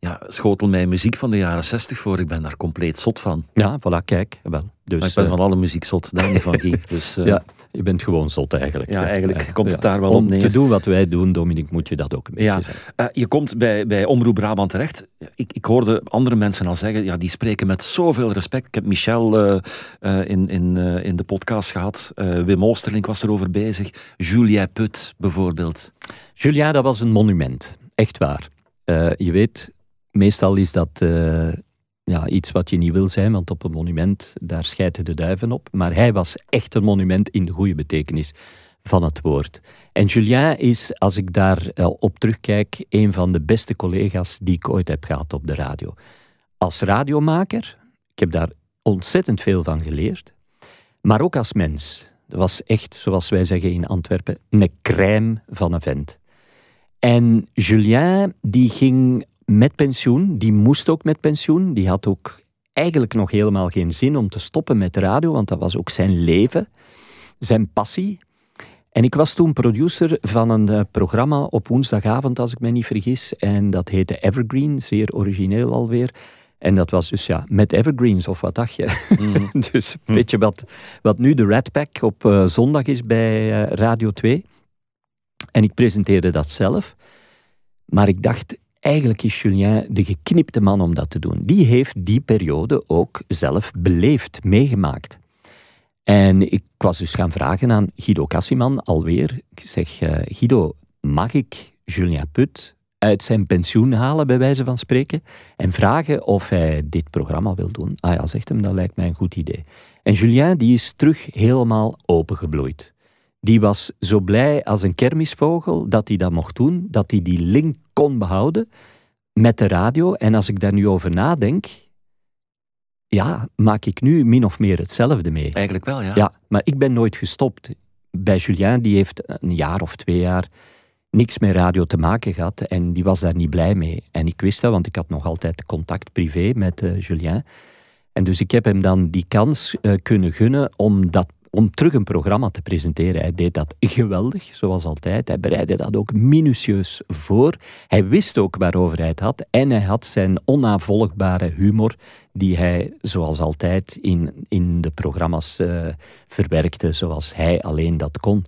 Ja, schotel mij muziek van de jaren 60 voor. Ik ben daar compleet zot van. Ja, voilà, kijk. Wel. Dus, Maar ik ben eh, van alle muziek zot, daar niet van Guy. Dus, eh, ja, je bent gewoon zot eigenlijk. Ja, eigenlijk Eh, komt het daar wel Om op neer. te doen wat wij doen, Dominique, moet je dat ook een beetje Ja, zeggen. Eh, je komt bij, bij Omroep Brabant terecht. Ik, ik hoorde andere mensen al zeggen, ja, die spreken met zoveel respect. Ik heb Michel eh, eh, in, in, eh, in de podcast gehad. Eh, Wim Oosterlink was erover bezig. Julia Put bijvoorbeeld. Julia, dat was een monument. Echt waar. Eh, je weet, meestal is dat eh, ja, iets wat je niet wil zijn, want op een monument, daar schijten de duiven op. Maar hij was echt een monument in de goede betekenis van het woord. En Julien is, als ik daar eh, op terugkijk, een van de beste collega's die ik ooit heb gehad op de radio. Als radiomaker, ik heb daar ontzettend veel van geleerd, maar ook als mens. Dat was echt, zoals wij zeggen in Antwerpen, een crème van een vent. En Julien, die ging met pensioen, die moest ook met pensioen. Die had ook eigenlijk nog helemaal geen zin om te stoppen met radio, want dat was ook zijn leven, zijn passie. En ik was toen producer van een eh, programma op woensdagavond, als ik me niet vergis. En dat heette Evergreen, zeer origineel alweer. En dat was dus ja, met Evergreens, of wat dacht je? dus een beetje wat, wat nu de Red Pack op eh, zondag is bij eh, Radio 2. En ik presenteerde dat zelf. Maar ik dacht, eigenlijk is Julien de geknipte man om dat te doen. Die heeft die periode ook zelf beleefd, meegemaakt. En ik was dus gaan vragen aan Guido Cassiman alweer. Ik zeg, eh, Guido, mag ik Julien Put uit zijn pensioen halen, bij wijze van spreken, en vragen of hij dit programma wil doen? Ah ja, zegt hem, dat lijkt mij een goed idee. En Julien, die is terug helemaal opengebloeid. Die was zo blij als een kermisvogel dat hij dat mocht doen, dat hij die link kon behouden met de radio. En als ik daar nu over nadenk, ja, maak ik nu min of meer hetzelfde mee. Eigenlijk wel, ja. Ja, maar ik ben nooit gestopt. Bij Julien, die heeft een jaar of twee jaar niks met radio te maken gehad en die was daar niet blij mee. En ik wist dat, want ik had nog altijd contact privé met eh, Julien. En dus ik heb hem dan die kans eh, kunnen gunnen om, dat, om terug een programma te presenteren. Hij deed dat geweldig, zoals altijd. Hij bereidde dat ook minutieus voor. Hij wist ook waarover hij het had. En hij had zijn onnavolgbare humor, die hij, zoals altijd, in, in de programma's eh, verwerkte, zoals hij alleen dat kon.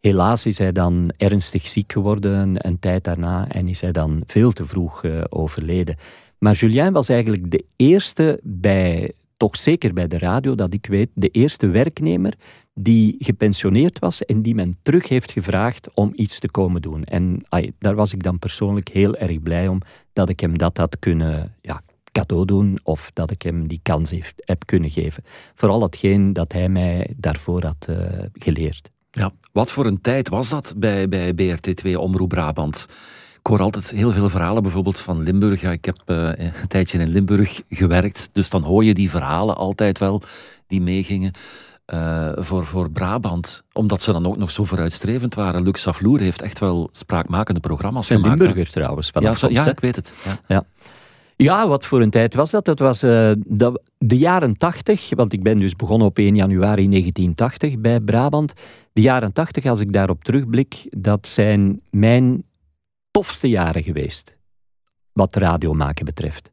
Helaas is hij dan ernstig ziek geworden een, tijd daarna en is hij dan veel te vroeg eh, overleden. Maar Julien was eigenlijk de eerste bij, toch zeker bij de radio, dat ik weet, de eerste werknemer die gepensioneerd was en die men terug heeft gevraagd om iets te komen doen. En daar was ik dan persoonlijk heel erg blij om dat ik hem dat had kunnen ja, cadeau doen of dat ik hem die kans heeft, heb kunnen geven. Vooral hetgeen dat hij mij daarvoor had uh, geleerd. Ja, wat voor een tijd was dat bij, bij BRT2 Omroep Brabant? Ik hoor altijd heel veel verhalen, bijvoorbeeld van Limburg. Ja, ik heb uh, een tijdje in Limburg gewerkt, dus dan hoor je die verhalen altijd wel die meegingen. Uh, voor, voor Brabant, omdat ze dan ook nog zo vooruitstrevend waren. Lux heeft echt wel spraakmakende programma's gemaakt. Limburger trouwens. Ja, zo, ja, ik weet het. Ja. ja. Ja, wat voor een tijd was dat? Dat was uh, de, de, jaren 80, want ik ben dus begonnen op 1 januari 1980 bij Brabant. De jaren 80, als ik daarop terugblik, dat zijn mijn tofste jaren geweest. Wat radio maken betreft.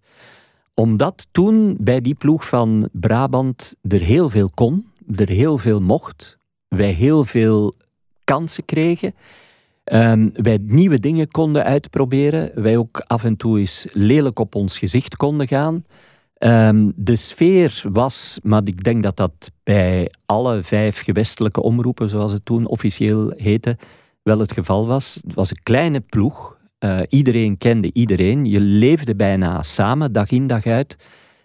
Omdat toen bij die ploeg van Brabant er heel veel kon, er heel veel mocht, wij heel veel kansen kregen. Um, wij nieuwe dingen konden uitproberen. Wij ook af en toe eens lelijk op ons gezicht konden gaan. Um, de sfeer was, maar ik denk dat dat bij alle vijf gewestelijke omroepen, zoals het toen officieel heette, wel het geval was. Het was een kleine ploeg. Uh, iedereen kende iedereen. Je leefde bijna samen, dag in dag uit.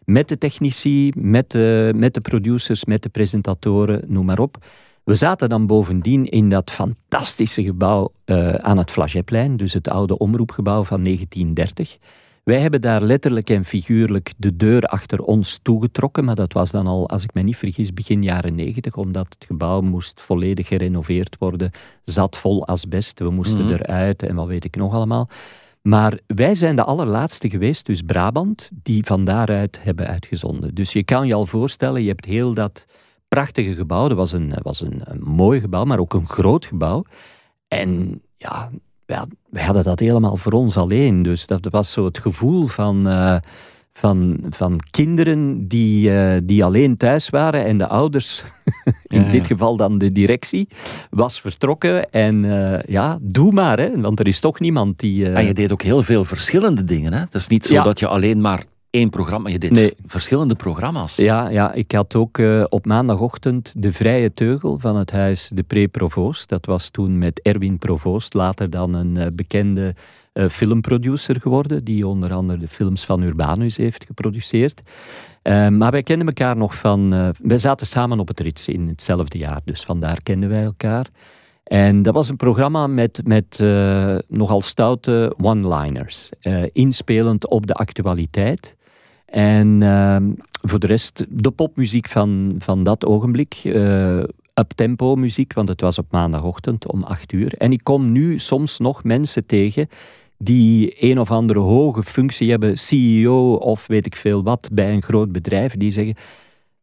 Met de technici, met de, met de producers, met de presentatoren, noem maar op. We zaten dan bovendien in dat fantastische gebouw uh, aan het Flageplein, dus het oude omroepgebouw van 1930. Wij hebben daar letterlijk en figuurlijk de deur achter ons toegetrokken, maar dat was dan al, als ik me niet vergis, begin jaren 90, omdat het gebouw moest volledig gerenoveerd worden, zat vol asbest, we moesten mhm. eruit en wat weet ik nog allemaal. Maar wij zijn de allerlaatste geweest, dus Brabant, die van daaruit hebben uitgezonden. Dus je kan je al voorstellen, je hebt heel dat prachtige gebouw. Dat was een, was een, een mooi gebouw, maar ook een groot gebouw. En ja, wij, hadden dat helemaal voor ons alleen. Dus dat was zo het gevoel van, uh, van, van kinderen die, uh, die alleen thuis waren en de ouders, in ja, dit geval dan de directie, was vertrokken. En uh, ja, doe maar, hè, want er is toch niemand die... En je deed ook heel veel verschillende dingen. Hè? Het is niet zo dat je alleen maar één programma. Je deed nee. verschillende programma's. Ja, ja ik had ook uh, op maandagochtend de vrije teugel van het huis De Pre-Provoost. Dat was toen met Erwin Provoost, later dan een uh, bekende uh, filmproducer geworden, die onder andere de films van Urbanus heeft geproduceerd. maar wij kenden elkaar nog van... wij zaten samen op het Rits in hetzelfde jaar, dus vandaar kenden wij elkaar. En dat was een programma met, met nogal stoute one-liners, inspelend op de actualiteit. En ehm, voor de rest, de popmuziek van, van dat ogenblik. Uh, uptempo muziek, want het was op maandagochtend om acht uur. En ik kom nu soms nog mensen tegen die een of andere hoge functie hebben, CEO of weet ik veel wat, bij een groot bedrijf, die zeggen...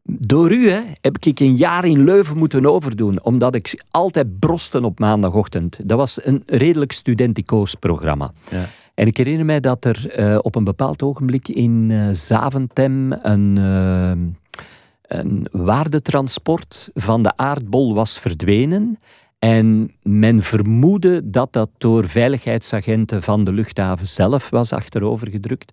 Door u hè, heb ik een jaar in Leuven moeten overdoen, omdat ik altijd brosten op maandagochtend. Dat was een redelijk studenticoos programma. Ja. En ik herinner mij dat er uh, op een bepaald ogenblik in uh, Zaventem een, uh, een waardetransport van de aardbol was verdwenen. En men vermoedde dat dat door veiligheidsagenten van de luchthaven zelf was achterovergedrukt.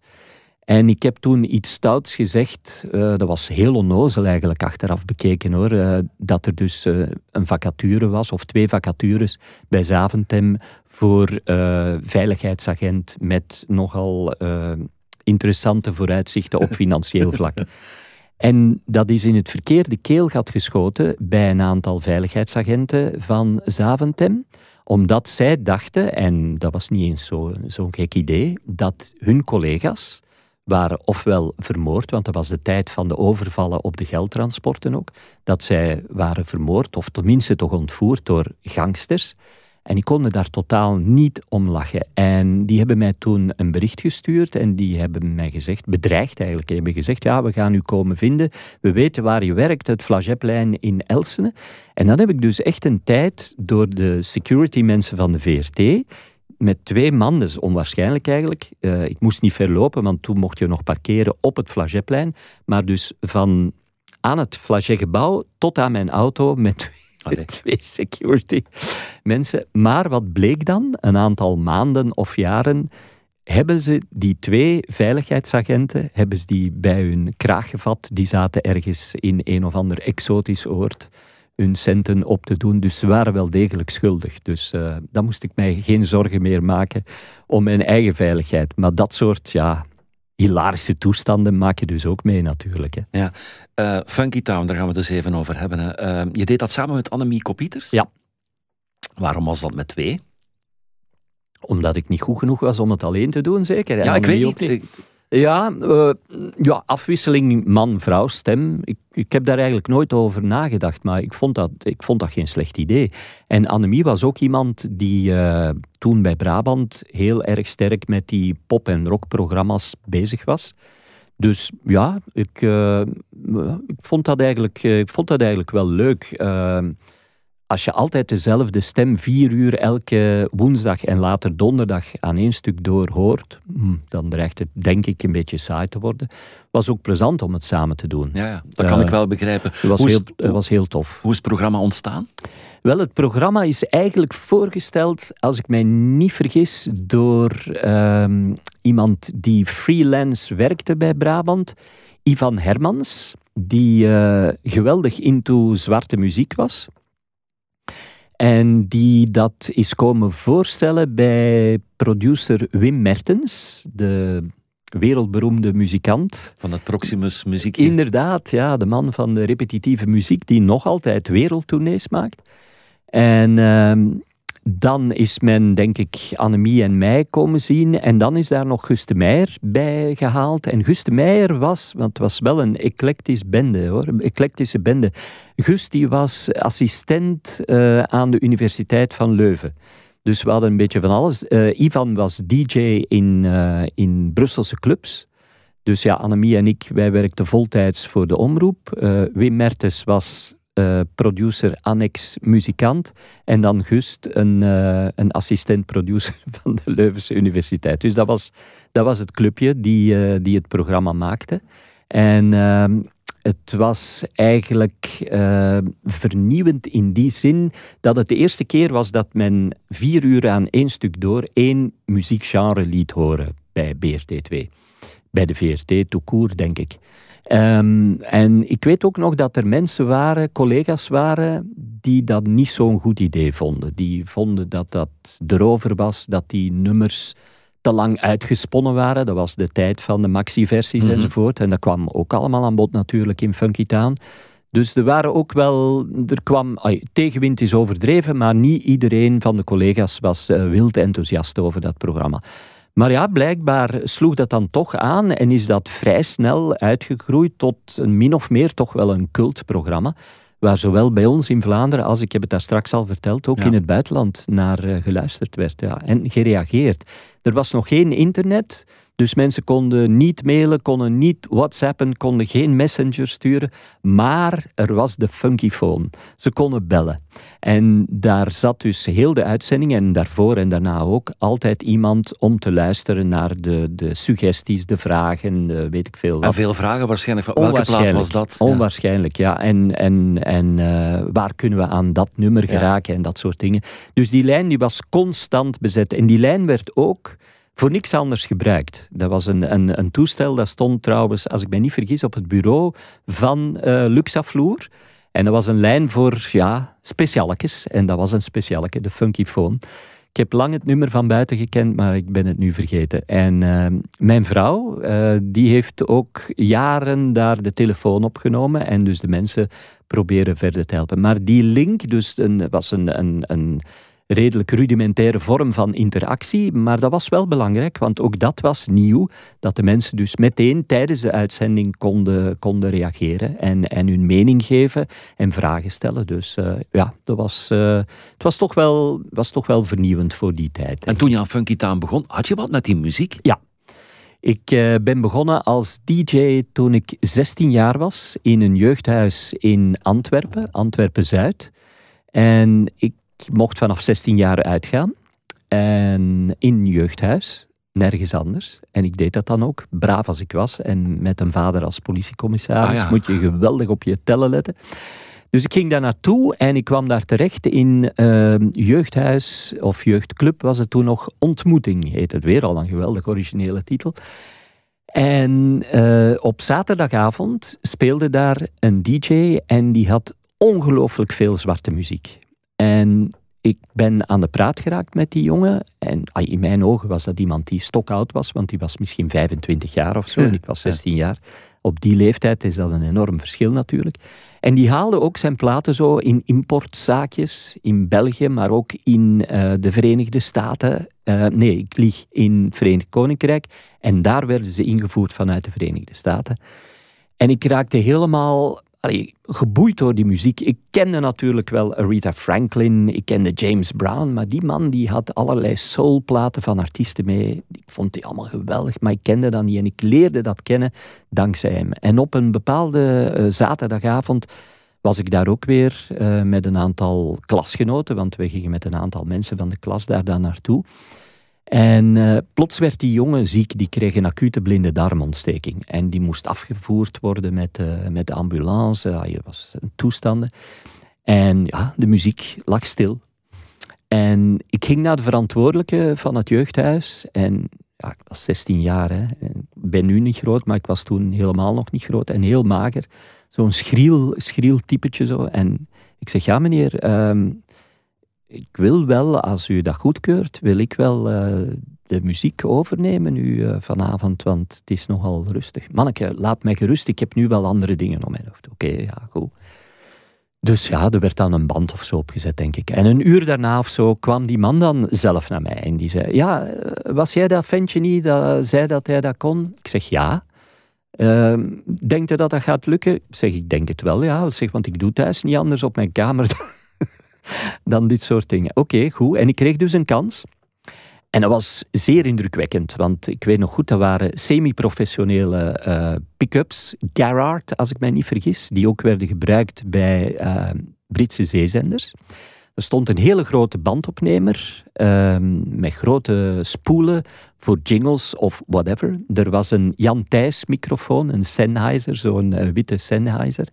En ik heb toen iets stouts gezegd, dat was heel onnozel eigenlijk achteraf bekeken hoor, dat er dus een vacature was, of twee vacatures bij Zaventem voor veiligheidsagent met nogal interessante vooruitzichten op financieel vlak. En dat is in het verkeerde keelgat geschoten bij een aantal veiligheidsagenten van Zaventem, omdat zij dachten, en dat was niet eens zo'n zo gek idee, dat hun collega's waren ofwel vermoord, want dat was de tijd van de overvallen op de geldtransporten ook, dat zij waren vermoord, of tenminste toch ontvoerd door gangsters. En ik kon er daar totaal niet om lachen. En die hebben mij toen een bericht gestuurd en die hebben mij gezegd, bedreigd eigenlijk, die hebben gezegd, ja, we gaan u komen vinden. We weten waar je werkt, het Flageplein in Elsene. En dan heb ik dus echt een tijd door de security mensen van de VRT met twee man, dus onwaarschijnlijk eigenlijk. Uh, ik moest niet verlopen, want toen mocht je nog parkeren op het Flageplein. Maar dus van aan het Flagetgebouw tot aan mijn auto met Twee security mensen. Maar wat bleek dan? Een aantal maanden of jaren hebben ze die twee veiligheidsagenten hebben ze die bij hun kraag gevat. Die zaten ergens in een of ander exotisch oord hun centen op te doen. Dus ze waren wel degelijk schuldig. Dus uh, dan moest ik mij geen zorgen meer maken om mijn eigen veiligheid. Maar dat soort, ja, hilarische toestanden maak je dus ook mee natuurlijk. Hè. Ja. Uh, Funky Town, daar gaan we het dus even over hebben. Hè. Uh, je deed dat samen met Annemie Kopieters? Ja. Waarom was dat met twee? Omdat ik niet goed genoeg was om het alleen te doen, zeker. Ja, ik weet niet. Ja, uh, ja, afwisseling man-vrouw stem. Ik, ik heb daar eigenlijk nooit over nagedacht, maar ik vond dat, ik vond dat geen slecht idee. En Annemie was ook iemand die uh, toen bij Brabant heel erg sterk met die pop- en rockprogramma's bezig was. Dus ja, ik, uh, ik, vond, dat eigenlijk, ik vond dat eigenlijk wel leuk als je altijd dezelfde stem vier uur elke woensdag en later donderdag aan één stuk door hoort, hm, dan dreigt het denk ik een beetje saai te worden. Was ook plezant om het samen te doen. Ja, ja dat kan ik eh, wel begrijpen. Het was, heel, was heel tof. Hoe is het programma ontstaan? Wel, het programma is eigenlijk voorgesteld, als ik mij niet vergis, door ehm, iemand die freelance werkte bij Brabant, Ivan Hermans, die uh, geweldig into zwarte muziek was. En die dat is komen voorstellen bij producer Wim Mertens, de wereldberoemde muzikant. Van het Proximus muziek. Inderdaad, ja, de man van de repetitieve muziek die nog altijd wereldtournees maakt. En uh, dan is men, denk ik, Annemie en mij komen zien. En dan is daar nog Guste Meijer bij gehaald. En Guste Meijer was, want het was wel een eclectisch bende, hoor, een eclectische bende. Gust was assistent uh, aan de Universiteit van Leuven. Dus we hadden een beetje van alles. Uh, Ivan was DJ in, uh, in Brusselse clubs. Dus ja, Annemie en ik, wij werkten voltijds voor de omroep. Wim Mertens was uh, producer, annex muzikant. En dan Gust, een, uh, een assistent-producer van de Leuvense Universiteit. Dus dat was, dat was het clubje die, uh, die het programma maakte. En ehm, het was eigenlijk vernieuwend in die zin dat het de eerste keer was dat men vier uur aan één stuk door één muziekgenre liet horen bij BRT2. Bij de VRT, toekoer, denk ik. Um, en ik weet ook nog dat er mensen waren, collega's waren, die dat niet zo'n goed idee vonden. Die vonden dat dat erover was, dat die nummers te lang uitgesponnen waren. Dat was de tijd van de maxi-versies mhm. enzovoort. En dat kwam ook allemaal aan bod natuurlijk in Funky Town. Dus er waren ook wel, er kwam, ay, tegenwind is overdreven, maar niet iedereen van de collega's was uh, wild enthousiast over dat programma. Maar ja, blijkbaar sloeg dat dan toch aan en is dat vrij snel uitgegroeid tot een min of meer toch wel een cultprogramma. Waar zowel bij ons in Vlaanderen als, ik heb het daar straks al verteld, ook in het buitenland naar uh, geluisterd werd ja, en gereageerd. Er was nog geen internet. Dus mensen konden niet mailen, konden niet whatsappen, konden geen messenger sturen. Maar er was de funkyphone. Ze konden bellen. En daar zat dus heel de uitzending en daarvoor en daarna ook altijd iemand om te luisteren naar de, de suggesties, de vragen, de weet ik veel wat. En veel vragen waarschijnlijk. Welke plaat was dat? Onwaarschijnlijk, ja. En, en, en uh, waar kunnen we aan dat nummer geraken en dat soort dingen. Dus die lijn die was constant bezet. En die lijn werd ook voor niks anders gebruikt. Dat was een, een, een toestel dat stond trouwens, als ik me niet vergis, op het bureau van uh, Luxafloor. En dat was een lijn voor ja, specialekes. En dat was een specialeke, de Funkyphone. Ik heb lang het nummer van buiten gekend, maar ik ben het nu vergeten. En uh, mijn vrouw, uh, die heeft ook jaren daar de telefoon opgenomen en dus de mensen proberen verder te helpen. Maar die link dus een, was een, een, een redelijk rudimentaire vorm van interactie, maar dat was wel belangrijk, want ook dat was nieuw, dat de mensen dus meteen tijdens de uitzending konden, konden reageren en, en hun mening geven en vragen stellen. Dus uh, ja, dat was, uh, het was toch, wel, was toch wel vernieuwend voor die tijd. En toen je aan Funky Town begon, had je wat met die muziek? Ja. Ik uh, ben begonnen als DJ toen ik 16 jaar was in een jeugdhuis in Antwerpen, Antwerpen-Zuid. En ik mocht vanaf 16 jaar uitgaan. En in jeugdhuis, nergens anders. En ik deed dat dan ook, braaf als ik was. En met een vader als politiecommissaris ah, moet je geweldig op je tellen letten. Dus ik ging daar naartoe en ik kwam daar terecht in uh, jeugdhuis of jeugdclub was het toen nog. Ontmoeting heet het weer, al een geweldig originele titel. En uh, op zaterdagavond speelde daar een DJ en die had ongelooflijk veel zwarte muziek. En ik ben aan de praat geraakt met die jongen. En in mijn ogen was dat iemand die stokoud was, want die was misschien 25 jaar of zo en ik was 16 jaar. Op die leeftijd is dat een enorm verschil natuurlijk. En die haalde ook zijn platen zo in importzaakjes in België, maar ook in uh, de Verenigde Staten. Uh, nee, ik lieg in het Verenigd Koninkrijk. En daar werden ze ingevoerd vanuit de Verenigde Staten. En ik raakte helemaal allee, geboeid door die muziek. Ik kende natuurlijk wel Aretha Franklin, ik kende James Brown, maar die man die had allerlei soulplaten van artiesten mee. Ik vond die allemaal geweldig, maar ik kende dat niet en ik leerde dat kennen dankzij hem. En op een bepaalde uh, zaterdagavond was ik daar ook weer uh, met een aantal klasgenoten, want we gingen met een aantal mensen van de klas daar dan naartoe. En uh, plots werd die jongen ziek, die kreeg een acute blinde darmontsteking. En die moest afgevoerd worden met, uh, met de ambulance. Ja, je was een toestanden. En ja, de muziek lag stil. En ik ging naar de verantwoordelijke van het jeugdhuis. En ja, ik was 16 jaar. Hè. Ik ben nu niet groot, maar ik was toen helemaal nog niet groot. En heel mager. Zo'n schriel, schriel zo. En ik zeg, ja meneer, um, ik wil wel, als u dat goedkeurt, wil ik wel uh, de muziek overnemen nu uh, vanavond, want het is nogal rustig. Manneke, laat mij gerust, ik heb nu wel andere dingen om mijn hoofd. Oké, ja, goed. Dus ja, er werd dan een band of zo opgezet, denk ik. En een uur daarna of zo kwam die man dan zelf naar mij en die zei: Ja, was jij dat ventje niet dat zei dat hij dat kon? Ik zeg ja. Uh, denkt u dat dat gaat lukken? Ik zeg, ik denk het wel, ja. Ik zeg, want ik doe thuis niet anders op mijn kamer dan dit soort dingen. Oké, goed. En ik kreeg dus een kans. En dat was zeer indrukwekkend, want ik weet nog goed, dat waren semi-professionele uh, pick-ups, Garrard, als ik mij niet vergis, die ook werden gebruikt bij uh, Britse zeezenders. Er stond een hele grote bandopnemer uh, met grote spoelen voor jingles of whatever. Er was een Jan Thijs microfoon, een Sennheiser, zo'n uh, witte Sennheiser.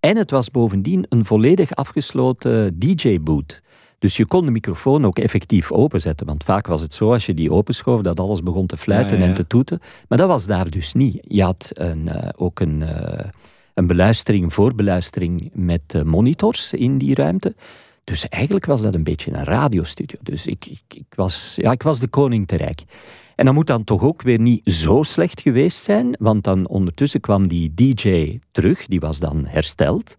En het was bovendien een volledig afgesloten DJ-boot. Dus je kon de microfoon ook effectief openzetten. Want vaak was het zo, als je die openschoof, dat alles begon te fluiten ja, ja. en te toeten. Maar dat was daar dus niet. Je had een, uh, ook een, uh, een beluistering, voorbeluistering met uh, monitors in die ruimte. Dus eigenlijk was dat een beetje een radiostudio. Dus ik, ik, ik, was, ja, ik was de koning te rijk. En dat moet dan toch ook weer niet zo slecht geweest zijn, want dan ondertussen kwam die DJ terug, die was dan hersteld.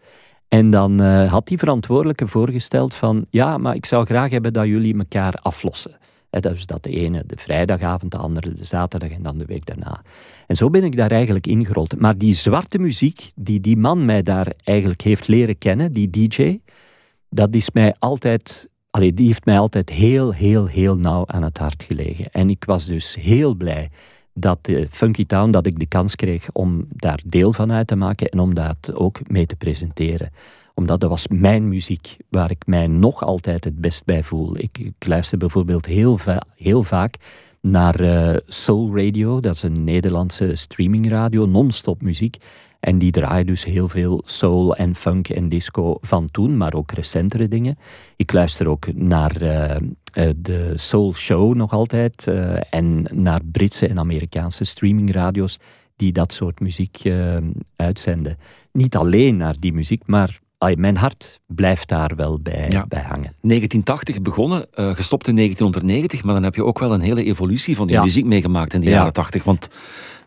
En dan uh, had die verantwoordelijke voorgesteld van, ja, maar ik zou graag hebben dat jullie elkaar aflossen. He, dus dat de ene de vrijdagavond, de andere de zaterdag en dan de week daarna. En zo ben ik daar eigenlijk ingerold. Maar die zwarte muziek, die die man mij daar eigenlijk heeft leren kennen, die DJ, dat is mij altijd Die heeft mij altijd heel, heel, heel nauw aan het hart gelegen. En ik was dus heel blij dat de Funky Town, dat ik de kans kreeg om daar deel van uit te maken en om dat ook mee te presenteren. Omdat dat was mijn muziek waar ik mij nog altijd het best bij voel. Ik, luister bijvoorbeeld heel, heel vaak naar uh, Soul Radio, dat is een Nederlandse streamingradio, non-stop muziek. En die draaien dus heel veel soul en funk en disco van toen, maar ook recentere dingen. Ik luister ook naar uh, de Soul Show nog altijd uh, en naar Britse en Amerikaanse streamingradio's die dat soort muziek uitzenden. Niet alleen naar die muziek, maar Ay, mijn hart blijft daar wel bij, ja. bij hangen. 1980 begonnen, uh, gestopt in 1990, maar dan heb je ook wel een hele evolutie van die ja. muziek meegemaakt in de ja. jaren 80. Want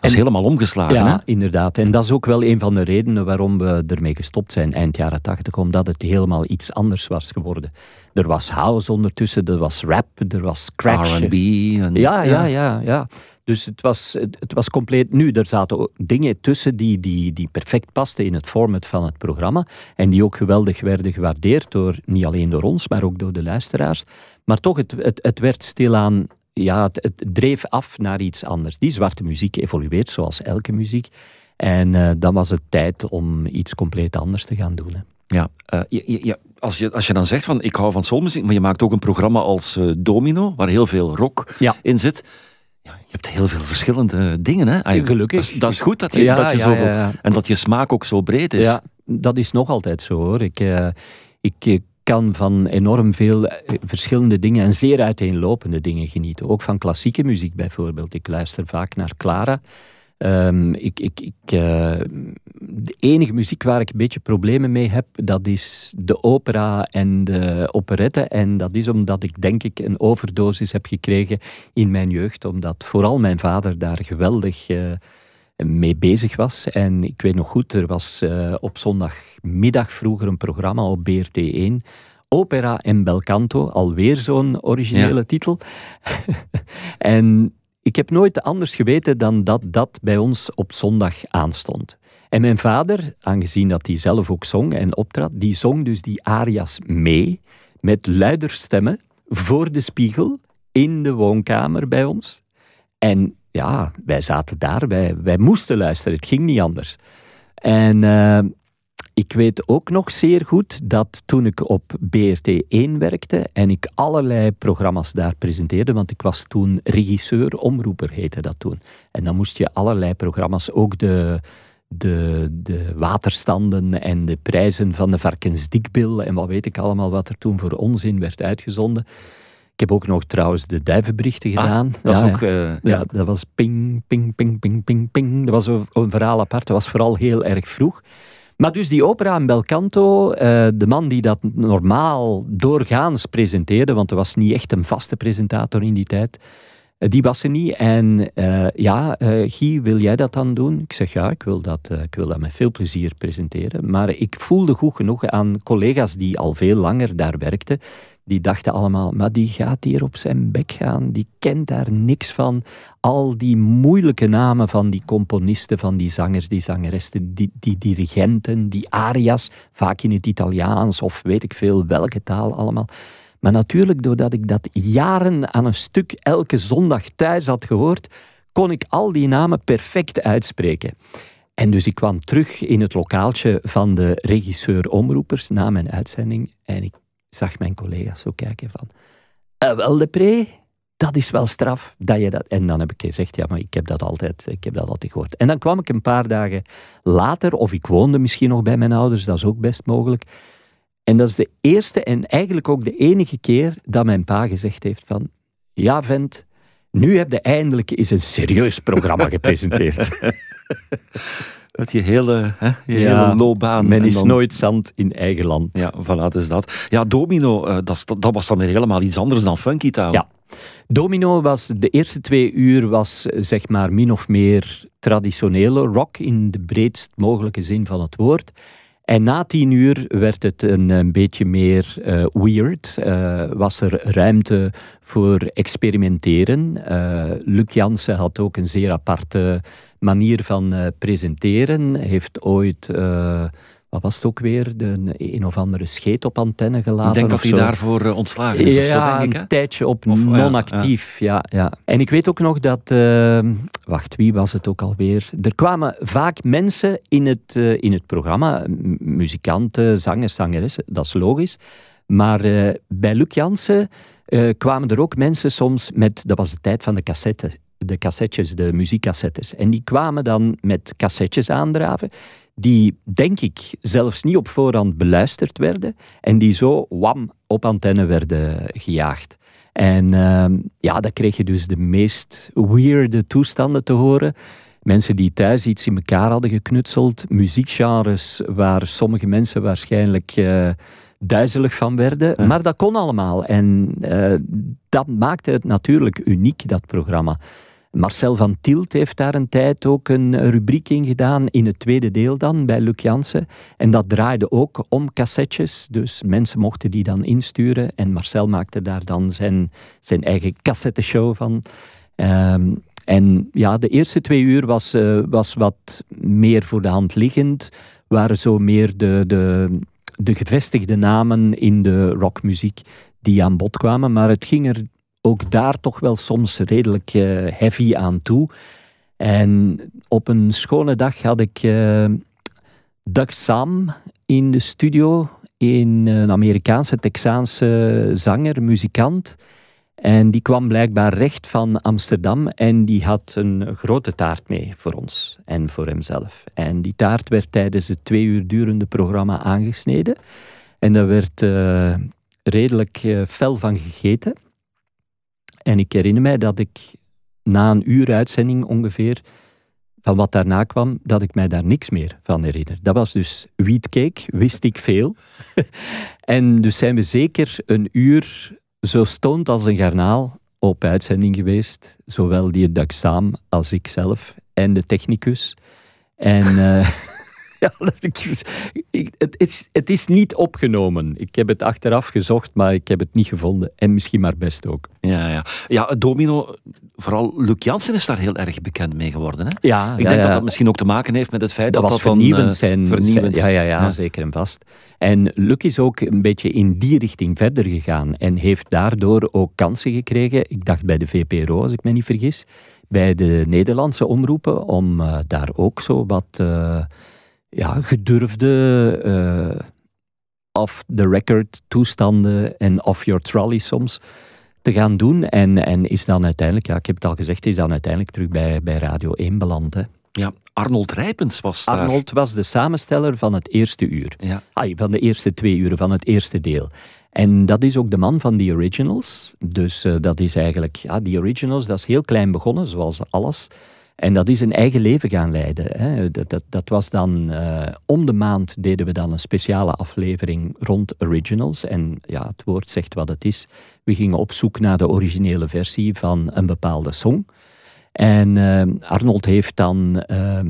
dat is helemaal omgeslagen. Ja, hè? inderdaad. En dat is ook wel een van de redenen waarom we ermee gestopt zijn eind jaren 80, omdat het helemaal iets anders was geworden. Er was house ondertussen, er was rap, er was scratch. R&B. En, ja, ja, ja, ja. Dus het was, het was compleet... Nu, er zaten dingen tussen die, die, die perfect pasten in het format van het programma en die ook geweldig werden gewaardeerd door, niet alleen door ons, maar ook door de luisteraars. Maar toch, het, het, het werd stilaan... Ja, het, het dreef af naar iets anders. Die zwarte muziek evolueert zoals elke muziek. En uh, dan was het tijd om iets compleet anders te gaan doen. Hè. Ja, uh, je, je, als, je, als je dan zegt van ik hou van soulmuziek, maar je maakt ook een programma als uh, Domino, waar heel veel rock ja. in zit. Ja, je hebt heel veel verschillende dingen. Hè? Gelukkig. Dat is, dat is goed dat je, ja, dat je zoveel... ja, En dat je smaak ook zo breed is. Ja, dat is nog altijd zo hoor. Ik, uh, ik kan van enorm veel eh, verschillende dingen en zeer uiteenlopende dingen genieten. Ook van klassieke muziek bijvoorbeeld. Ik luister vaak naar Clara. Um, ik, ik, ik, uh, de enige muziek waar ik een beetje problemen mee heb, dat is de opera en de operette. En dat is omdat ik denk ik een overdosis heb gekregen in mijn jeugd. Omdat vooral mijn vader daar geweldig uh, mee bezig was. En ik weet nog goed, er was uh, op zondagmiddag vroeger een programma op BRT1. Opera en Belcanto, alweer zo'n originele ja. titel. en ik heb nooit anders geweten dan dat dat bij ons op zondag aanstond. En mijn vader, aangezien dat hij zelf ook zong en optrad, die zong dus die arias mee met luider stemmen voor de spiegel in de woonkamer bij ons. En ja, wij zaten daar, wij, wij moesten luisteren, het ging niet anders. En uh, ik weet ook nog zeer goed dat toen ik op BRT1 werkte en ik allerlei programma's daar presenteerde, want ik was toen regisseur, omroeper heette dat toen. En dan moest je allerlei programma's, ook de, de, de waterstanden en de prijzen van de varkensdikbil en wat weet ik allemaal wat er toen voor onzin werd uitgezonden. Ik heb ook nog trouwens de duivenberichten ah, gedaan. dat ja, ook, uh, ja. dat was ping, ping, ping, ping, ping, ping. Dat was een, een verhaal apart. Dat was vooral heel erg vroeg. Maar dus die opera in Belcanto, uh, de man die dat normaal doorgaans presenteerde, want er was niet echt een vaste presentator in die tijd, die was er niet. En uh, ja, Guy, wil jij dat dan doen? Ik zeg ja, ik wil, dat, ik wil dat met veel plezier presenteren. Maar ik voelde goed genoeg aan collega's die al veel langer daar werkten, die dachten allemaal, maar die gaat hier op zijn bek gaan, die kent daar niks van. Al die moeilijke namen van die componisten, van die zangers, die zangeressen, die, die dirigenten, die arias, vaak in het Italiaans of weet ik veel welke taal allemaal. Maar natuurlijk, doordat ik dat jaren aan een stuk elke zondag thuis had gehoord, kon ik al die namen perfect uitspreken. En dus ik kwam terug in het lokaaltje van de regisseur-omroepers na mijn uitzending en ik zag mijn collega's zo kijken van... Uh, wel, dat is wel straf dat je dat... En dan heb ik gezegd, ja, maar ik heb dat altijd, ik heb dat altijd gehoord. En dan kwam ik een paar dagen later, of ik woonde misschien nog bij mijn ouders, dat is ook best mogelijk. En dat is de eerste en eigenlijk ook de enige keer dat mijn pa gezegd heeft van... Ja, vent, nu heb je eindelijk eens een serieus programma gepresenteerd. Met je hele, hè, je hele loopbaan. Men is nooit zand in eigen land. Ja, voilà, is dat. Ja, Domino, uh, dat, dat was dan weer helemaal iets anders dan Funky Town. Ja. Domino was, de eerste twee uur was zeg maar min of meer traditionele rock in de breedst mogelijke zin van het woord. En na tien uur werd het een, beetje meer uh, weird. Uh, was er ruimte voor experimenteren. Uh, Luc Jansen had ook een zeer aparte manier van presenteren. Heeft ooit, wat was het ook weer, de, een of andere scheet op antenne gelaten. Ik denk dat hij daarvoor uh, ontslagen is. Ja, zo, denk ik, een tijdje op non-actief. Ja, ja. En ik weet ook nog dat, wacht, wie was het ook alweer? Er kwamen vaak mensen in het, in het programma, muzikanten, zangers, zangeressen, dat is logisch. Maar bij Luc Jansen kwamen er ook mensen soms met, dat was de tijd van de cassette de cassettes, de muziekcassettes. En die kwamen dan met cassettes aandraven, die denk ik zelfs niet op voorhand beluisterd werden en die zo wam op antenne werden gejaagd. En uh, ja, dan kreeg je dus de meest weirde toestanden te horen. Mensen die thuis iets in elkaar hadden geknutseld, muziekgenres waar sommige mensen waarschijnlijk uh, duizelig van werden. Maar dat kon allemaal. En uh, dat maakte het natuurlijk uniek, dat programma. Marcel van Tielt heeft daar een tijd ook een rubriek in gedaan, in het tweede deel dan, bij Luc Jansen. En dat draaide ook om cassettes, dus mensen mochten die dan insturen. En Marcel maakte daar dan zijn, zijn eigen cassetteshow van. Um, en ja, de eerste twee uur was, uh, was wat meer voor de hand liggend. Waren zo meer de, de, de gevestigde namen in de rockmuziek die aan bod kwamen. Maar het ging er ook daar toch wel soms redelijk uh, heavy aan toe. En op een schone dag had ik uh, Doug Sam in de studio, een, een Amerikaanse, Texaanse zanger, muzikant. En die kwam blijkbaar recht van Amsterdam en die had een grote taart mee voor ons en voor hemzelf. En die taart werd tijdens het twee uur durende programma aangesneden. En daar werd redelijk fel van gegeten. En ik herinner mij dat ik na een uur uitzending ongeveer, van wat daarna kwam, dat ik mij daar niks meer van herinner. Dat was dus wheatcake, wist ik veel. en dus zijn we zeker een uur zo stoned als een garnaal op uitzending geweest. Zowel die Daxaam als ik zelf en de technicus. En... Uh, ja, ik, het, is, het is niet opgenomen. Ik heb het achteraf gezocht, maar ik heb het niet gevonden. En misschien maar best ook. Ja, ja. ja Domino, vooral Luc Jansen is daar heel erg bekend mee geworden. Hè? Ja, ik denk dat dat misschien ook te maken heeft met het feit dat dat, dat vernieuwend van, zijn, vernieuwend. ja, ja, ja, zeker en vast. En Luc is ook een beetje in die richting verder gegaan en heeft daardoor ook kansen gekregen. Ik dacht bij de VPRO, als ik me niet vergis, bij de Nederlandse omroepen, om uh, daar ook zo wat... Uh, ja, gedurfde uh, off-the-record toestanden en off-your trolley soms te gaan doen. En, en is dan uiteindelijk, ja, ik heb het al gezegd, is dan uiteindelijk terug bij, bij Radio 1 beland. Hè. Ja, Arnold Rijpens was daar. Arnold was de samensteller van het eerste uur. Ja. Ay, van de eerste twee uren, van het eerste deel. En dat is ook de man van The Originals. Dus uh, dat is eigenlijk, ja, The Originals, dat is heel klein begonnen, zoals alles. En dat is een eigen leven gaan leiden. Hè. Dat, dat, dat, was dan uh, om de maand deden we dan een speciale aflevering rond originals. En ja, het woord zegt wat het is. We gingen op zoek naar de originele versie van een bepaalde song. En uh, Arnold heeft dan uh,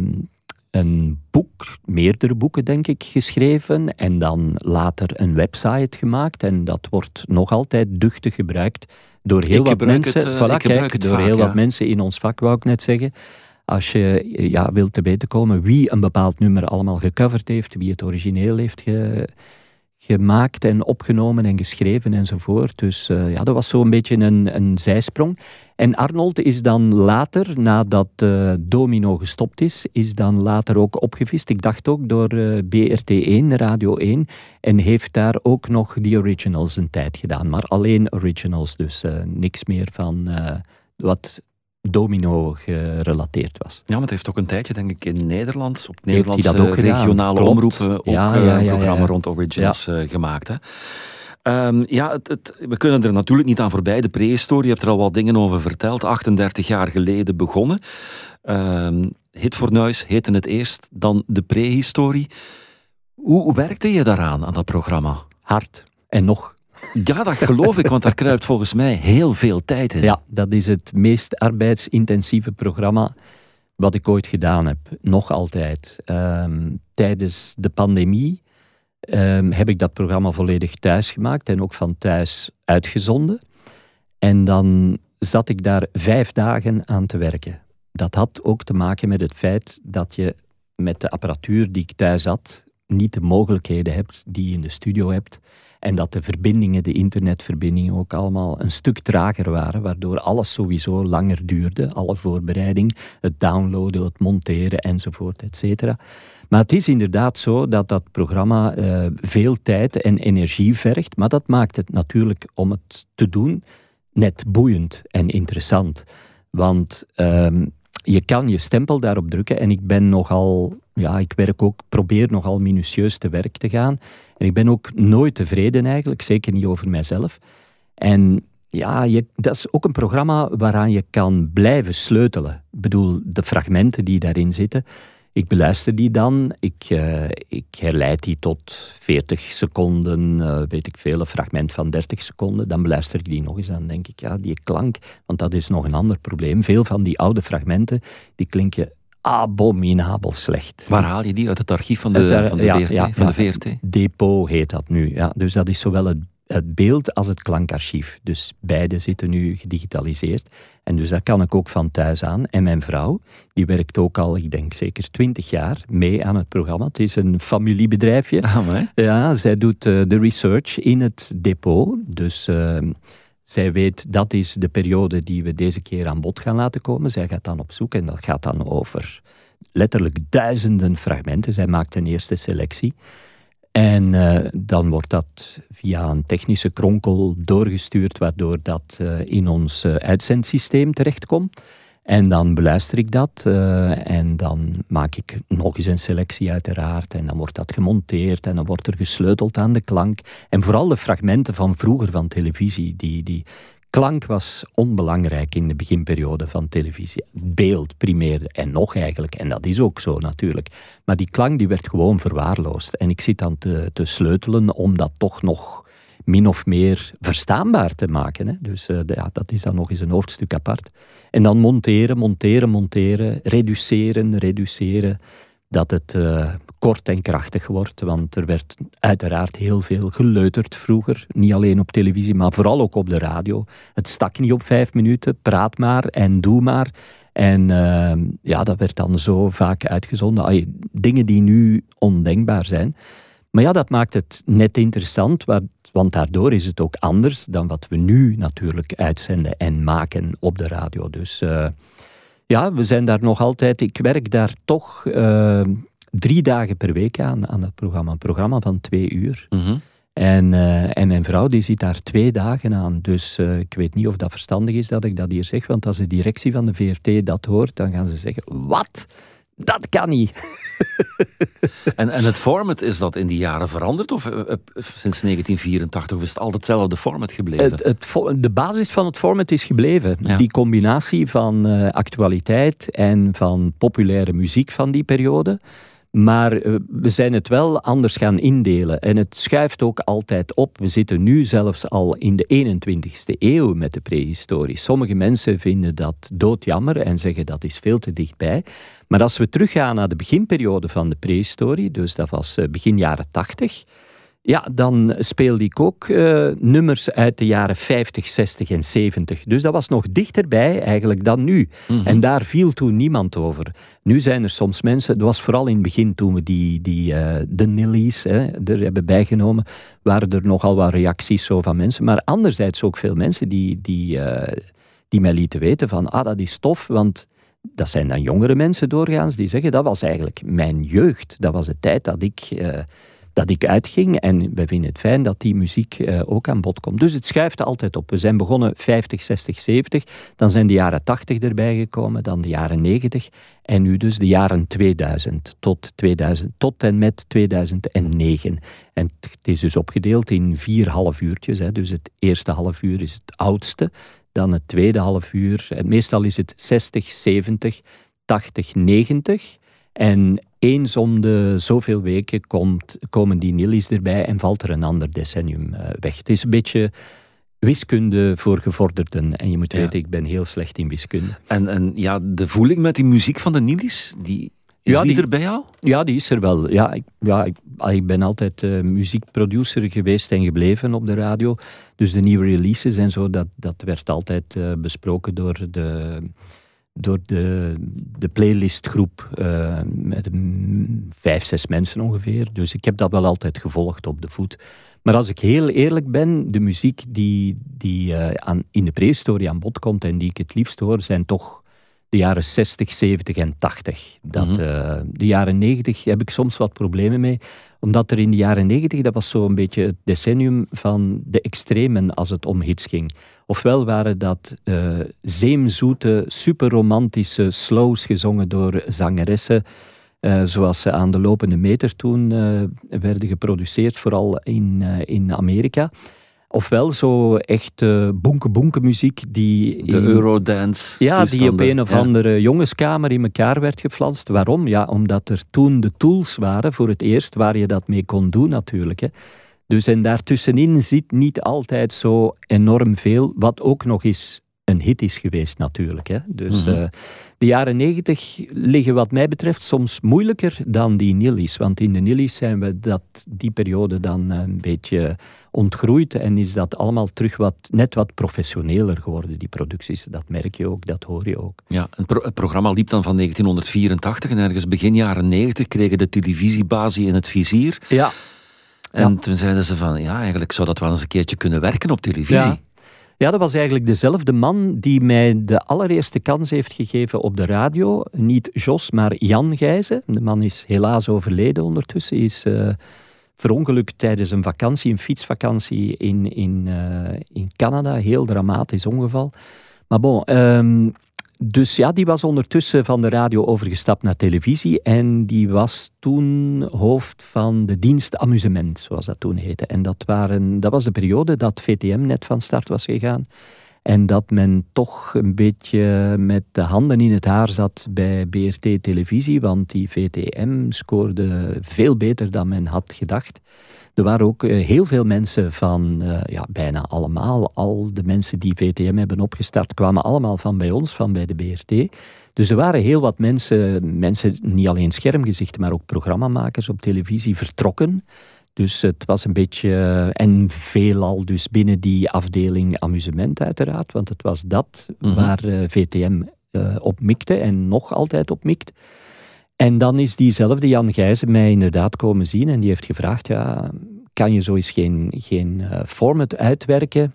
een boek, meerdere boeken denk ik, geschreven. En dan later een website gemaakt. En dat wordt nog altijd duchtig gebruikt door heel wat mensen. Het, uh, voilà, kijk, door vaak, heel ja. wat mensen in ons vak, wou ik net zeggen. Als je ja, wilt te weten komen wie een bepaald nummer allemaal gecoverd heeft, wie het origineel heeft ge, gemaakt en opgenomen en geschreven enzovoort. Dus uh, ja, dat was zo'n beetje een, een zijsprong. En Arnold is dan later, nadat uh, Domino gestopt is, is dan later ook opgevist. Ik dacht ook door uh, BRT1, Radio 1. En heeft daar ook nog die originals een tijd gedaan. Maar alleen originals, dus niks meer van wat domino gerelateerd was. Ja, maar het heeft ook een tijdje, denk ik, in Nederland, op Nederlandse regionale omroepen, ook ja, ja, ja, een programma rond Originals uh, gemaakt. Hè. Um, ja, het, het, we kunnen er natuurlijk niet aan voorbij. De prehistorie, je hebt er al wat dingen over verteld. 38 jaar geleden begonnen. Um, Hitfornuis heette het eerst, dan de prehistorie. Hoe, hoe werkte je daaraan, aan dat programma? Hard. En nog ja, dat geloof ik, want daar kruipt volgens mij heel veel tijd in. Ja, dat is het meest arbeidsintensieve programma wat ik ooit gedaan heb. Nog altijd. Um, tijdens de pandemie um, heb ik dat programma volledig thuis gemaakt en ook van thuis uitgezonden. En dan zat ik daar vijf dagen aan te werken. Dat had ook te maken met het feit dat je met de apparatuur die ik thuis had, niet de mogelijkheden hebt die je in de studio hebt. En dat de verbindingen, de internetverbindingen ook allemaal een stuk trager waren, waardoor alles sowieso langer duurde. Alle voorbereiding, het downloaden, het monteren enzovoort, et cetera. Maar het is inderdaad zo dat dat programma uh, veel tijd en energie vergt, maar dat maakt het natuurlijk om het te doen net boeiend en interessant. Want uh, je kan je stempel daarop drukken en ik ben nogal, ja, ik werk ook, probeer nogal minutieus te werk te gaan. En ik ben ook nooit tevreden eigenlijk, zeker niet over mijzelf. En ja, je, dat is ook een programma waaraan je kan blijven sleutelen. Ik bedoel, de fragmenten die daarin zitten, ik beluister die dan, ik, uh, ik herleid die tot 40 seconden, uh, weet ik veel, een fragment van 30 seconden. Dan beluister ik die nog eens aan, denk ik, ja, die klank, want dat is nog een ander probleem. Veel van die oude fragmenten, die klinken abominabel slecht. Waar haal je die? Uit het archief van de, daar, van de, ja, VRT, ja, van de VRT? Depot heet dat nu. Ja. Dus dat is zowel het, het beeld als het klankarchief. Dus beide zitten nu gedigitaliseerd. En dus daar kan ik ook van thuis aan. En mijn vrouw, die werkt ook al, ik denk zeker twintig jaar mee aan het programma. Het is een familiebedrijfje. Ah, ja, zij doet uh, de research in het depot. Dus... Uh, zij weet dat is de periode die we deze keer aan bod gaan laten komen. Zij gaat dan op zoek en dat gaat dan over letterlijk duizenden fragmenten. Zij maakt een eerste selectie. En uh, dan wordt dat via een technische kronkel doorgestuurd, waardoor dat uh, in ons uh, uitzendsysteem terechtkomt. En dan beluister ik dat en dan maak ik nog eens een selectie uiteraard. En dan wordt dat gemonteerd en dan wordt er gesleuteld aan de klank. En vooral de fragmenten van vroeger van televisie, die, die Klank was onbelangrijk in de beginperiode van televisie. Beeld primeerde en nog eigenlijk, en dat is ook zo natuurlijk. Maar die klank die werd gewoon verwaarloosd. En ik zit dan te, te sleutelen om dat toch nog min of meer verstaanbaar te maken. Hè. Dus uh, ja, dat is dan nog eens een hoofdstuk apart. En dan monteren, monteren, monteren, reduceren, reduceren. Dat het uh, kort en krachtig wordt. Want er werd uiteraard heel veel geleuterd vroeger. Niet alleen op televisie, maar vooral ook op de radio. Het stak niet op vijf minuten. Praat maar en doe maar. En uh, ja, dat werd dan zo vaak uitgezonden. Dingen die nu ondenkbaar zijn. Maar ja, dat maakt het net interessant, want daardoor is het ook anders dan wat we nu natuurlijk uitzenden en maken op de radio. Dus uh, ja, we zijn daar nog altijd. Ik werk daar toch uh, drie dagen per week aan, aan het programma. Een programma van twee uur. Mhm. En, uh, en mijn vrouw die zit daar twee dagen aan. Dus uh, ik weet niet of dat verstandig is dat ik dat hier zeg. Want als de directie van de VRT dat hoort, dan gaan ze zeggen: Wat? Dat kan niet. en, en het format, is dat in die jaren veranderd? Of uh, sinds 1984? Of is het altijd hetzelfde format gebleven? Het, het, de basis van het format is gebleven. Ja. Die combinatie van actualiteit en van populaire muziek van die periode. Maar uh, we zijn het wel anders gaan indelen. En het schuift ook altijd op. We zitten nu zelfs al in de 21ste eeuw met de prehistorie. Sommige mensen vinden dat doodjammer en zeggen dat is veel te dichtbij. Maar als we teruggaan naar de beginperiode van de prehistorie, dus dat was uh, begin jaren 80 ja, dan speelde ik ook uh, nummers uit de jaren 50, 60 en 70. Dus dat was nog dichterbij eigenlijk dan nu. Mm -hmm. En daar viel toen niemand over. Nu zijn er soms mensen, dat was vooral in het begin toen we die, die, uh, de Nillies hè, er hebben bijgenomen, waren er nogal wat reacties zo van mensen. Maar anderzijds ook veel mensen die, die, uh, die mij lieten weten van, ah, dat is tof, want dat zijn dan jongere mensen doorgaans die zeggen, dat was eigenlijk mijn jeugd. Dat was de tijd dat ik dat ik uitging. En wij vinden het fijn dat die muziek uh, ook aan bod komt. Dus het schuift altijd op. We zijn begonnen 50, 60, 70. Dan zijn de jaren 80 erbij gekomen. Dan de jaren 90. En nu dus de jaren 2000 tot, 2000, tot en met 2009. En het is dus opgedeeld in vier half uurtjes. Hè. Dus het eerste half uur is het oudste. Dan het tweede half uur. En meestal is het 60, 70, 80, 90. En eens om de zoveel weken komt, komen die nillies erbij en valt er een ander decennium uh, weg. Het is een beetje wiskunde voor gevorderden. En je moet weten, ik ben heel slecht in wiskunde. En, en ja, de voeling met die muziek van de nillies, die, is ja, die, die, er bij jou? Ja, die is er wel. Ja, ik, ja, ik, ik ben altijd uh, muziekproducer geweest en gebleven op de radio. Dus de nieuwe releases en zo, dat, dat werd altijd uh, besproken door de door de, de playlistgroep uh, met vijf, zes mensen ongeveer. Dus ik heb dat wel altijd gevolgd op de voet. Maar als ik heel eerlijk ben, de muziek die, die uh, aan, in de prehistorie aan bod komt en die ik het liefst hoor, zijn toch de jaren 60, 70 en 80. Dat, mm -hmm. uh, de jaren 90 heb ik soms wat problemen mee, omdat er in de jaren 90, dat was zo een beetje het decennium van de extremen als het om hits ging. Ofwel waren dat uh, zeemzoete, superromantische slows gezongen door zangeressen, uh, zoals ze aan de lopende meter toen werden geproduceerd, vooral in, in Amerika. Ofwel zo echt uh, bonke-bonke muziek die... De Eurodance. Ja, die op een of andere jongenskamer in elkaar werd geflanst. Waarom? Ja, omdat er toen de tools waren voor het eerst waar je dat mee kon doen natuurlijk. Hè. Dus en daartussenin zit niet altijd zo enorm veel, wat ook nog eens een hit is geweest natuurlijk. Hè. Dus mm -hmm. uh, de jaren negentig liggen wat mij betreft soms moeilijker dan die Nillies. Want in de Nillies zijn we dat, die periode dan een beetje ontgroeid en is dat allemaal terug wat, net wat professioneler geworden, die producties. Dat merk je ook, dat hoor je ook. Ja, het, pro het programma liep dan van 1984 en ergens begin jaren 90 kregen de televisiebasie in het vizier. Ja. En ja. toen zeiden ze van, ja, eigenlijk zou dat wel eens een keertje kunnen werken op televisie. Ja. Ja, dat was eigenlijk dezelfde man die mij de allereerste kans heeft gegeven op de radio. Niet Jos, maar Jan Gijzen. De man is helaas overleden ondertussen. Is uh, verongelukt tijdens een vakantie, een fietsvakantie in, in, uh, in Canada. Heel dramatisch ongeval. Maar bon, ehm, dus ja, die was ondertussen van de radio overgestapt naar televisie en die was toen hoofd van de dienst amusement, zoals dat toen heette. En dat, waren, dat was de periode dat VTM net van start was gegaan. En dat men toch een beetje met de handen in het haar zat bij BRT Televisie, want die VTM scoorde veel beter dan men had gedacht. Er waren ook eh, heel veel mensen van, uh, ja, bijna allemaal, al de mensen die VTM hebben opgestart, kwamen allemaal van bij ons, van bij de BRT. Dus er waren heel wat mensen, mensen niet alleen schermgezichten, maar ook programmamakers op televisie vertrokken. Dus het was een beetje, eh, en veelal dus binnen die afdeling amusement uiteraard, want het was dat mhm. waar VTM op mikte en nog altijd op mikt. En dan is diezelfde Jan Gijzen mij inderdaad komen zien en die heeft gevraagd, ja, kan je zo eens geen, uh, format uitwerken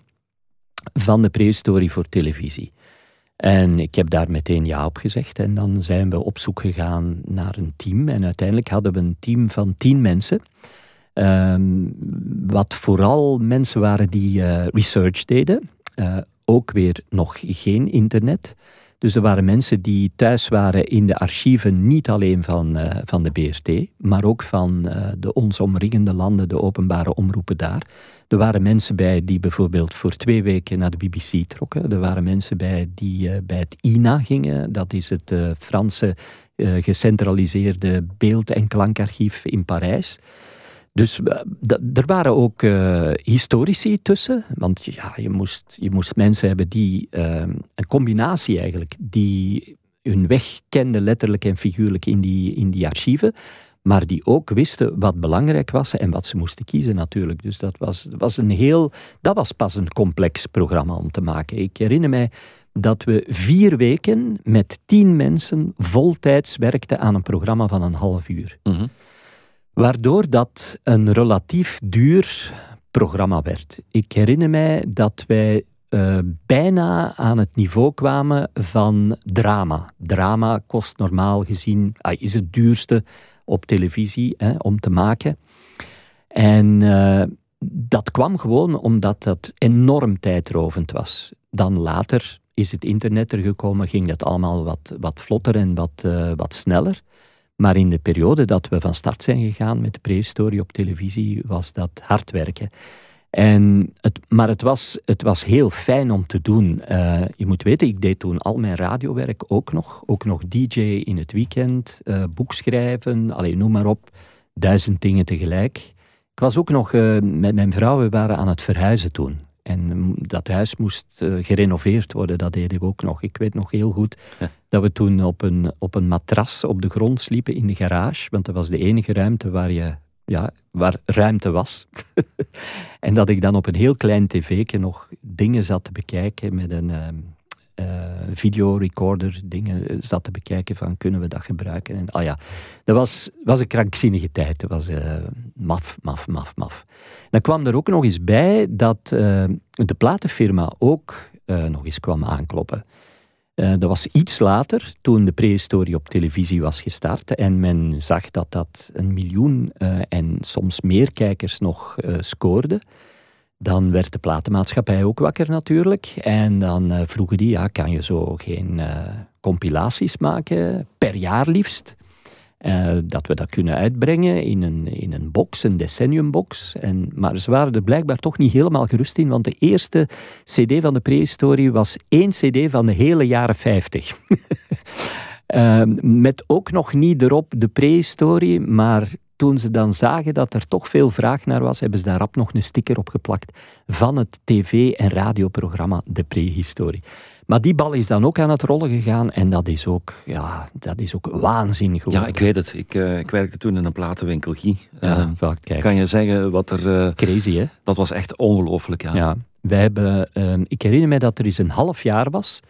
van de prehistorie voor televisie? En ik heb daar meteen ja op gezegd en dan zijn we op zoek gegaan naar een team en uiteindelijk hadden we een team van tien mensen. Um, wat vooral mensen waren die uh, research deden. Uh, ook weer nog geen internet. Dus er waren mensen die thuis waren in de archieven, niet alleen van, uh, van de BRT, maar ook van uh, de ons omringende landen, de openbare omroepen daar. Er waren mensen bij die bijvoorbeeld voor twee weken naar de BBC trokken. Er waren mensen bij die uh, bij het INA gingen, dat is het Franse gecentraliseerde beeld- en klankarchief in Parijs. Dus uh, er waren ook uh, historici tussen, want ja, je, moest, je moest mensen hebben die, uh, een combinatie eigenlijk, die hun weg kenden letterlijk en figuurlijk in die, in die archieven, maar die ook wisten wat belangrijk was en wat ze moesten kiezen natuurlijk. Dus dat was, was een heel, dat was pas een complex programma om te maken. Ik herinner mij dat we vier weken met tien mensen voltijds werkten aan een programma van een half uur. Mm Waardoor dat een relatief duur programma werd. Ik herinner mij dat wij uh, bijna aan het niveau kwamen van drama. Drama kost normaal gezien, ah, is het duurste op televisie hè, om te maken. En uh, dat kwam gewoon omdat dat enorm tijdrovend was. Dan later is het internet er gekomen, ging dat allemaal wat, wat vlotter en wat, uh, wat sneller. Maar in de periode dat we van start zijn gegaan met de prehistorie op televisie, was dat hard werken. En het, maar het was, het was heel fijn om te doen. Uh, je moet weten, ik deed toen al mijn radiowerk ook nog. Ook nog DJ in het weekend, uh, boekschrijven, alleen noem maar op. Duizend dingen tegelijk. Ik was ook nog uh, met mijn vrouw, we waren aan het verhuizen toen. En dat huis moest uh, gerenoveerd worden, dat deden we ook nog. Ik weet nog heel goed dat we toen op een, op een matras op de grond sliepen in de garage, want dat was de enige ruimte waar, je, ja, waar ruimte was. en dat ik dan op een heel klein tv'tje nog dingen zat te bekijken met een, uh, videorecorder dingen zat te bekijken van kunnen we dat gebruiken. En, oh ja, dat was, was een krankzinnige tijd. Dat was uh, maf, maf, maf, maf. Dan kwam er ook nog eens bij dat uh, de platenfirma ook nog eens kwam aankloppen. dat was iets later, toen de prehistorie op televisie was gestart en men zag dat dat een miljoen en soms meer kijkers nog scoorde. Dan werd de platenmaatschappij ook wakker natuurlijk. En dan uh, vroegen die, ja, kan je zo geen uh, compilaties maken, per jaar liefst? Uh, dat we dat kunnen uitbrengen in een, in een box, een decenniumbox. En, maar ze waren er blijkbaar toch niet helemaal gerust in, want de eerste cd van de prehistorie was één cd van de hele jaren 50. met ook nog niet erop de prehistorie, maar toen ze dan zagen dat er toch veel vraag naar was, hebben ze daar rap nog een sticker op geplakt van het tv- en radioprogramma De Prehistorie. Maar die bal is dan ook aan het rollen gegaan en dat is ook, ja, dat is ook waanzin geworden. Ja, ik weet het. Ik, uh, ik werkte toen in een platenwinkel, Guy. Ja, uh, kijk. Kan je zeggen wat er... Uh, Crazy, hè? Dat was echt ongelooflijk, ja. ja. Wij hebben, ehm, ik herinner me dat er eens een half jaar was,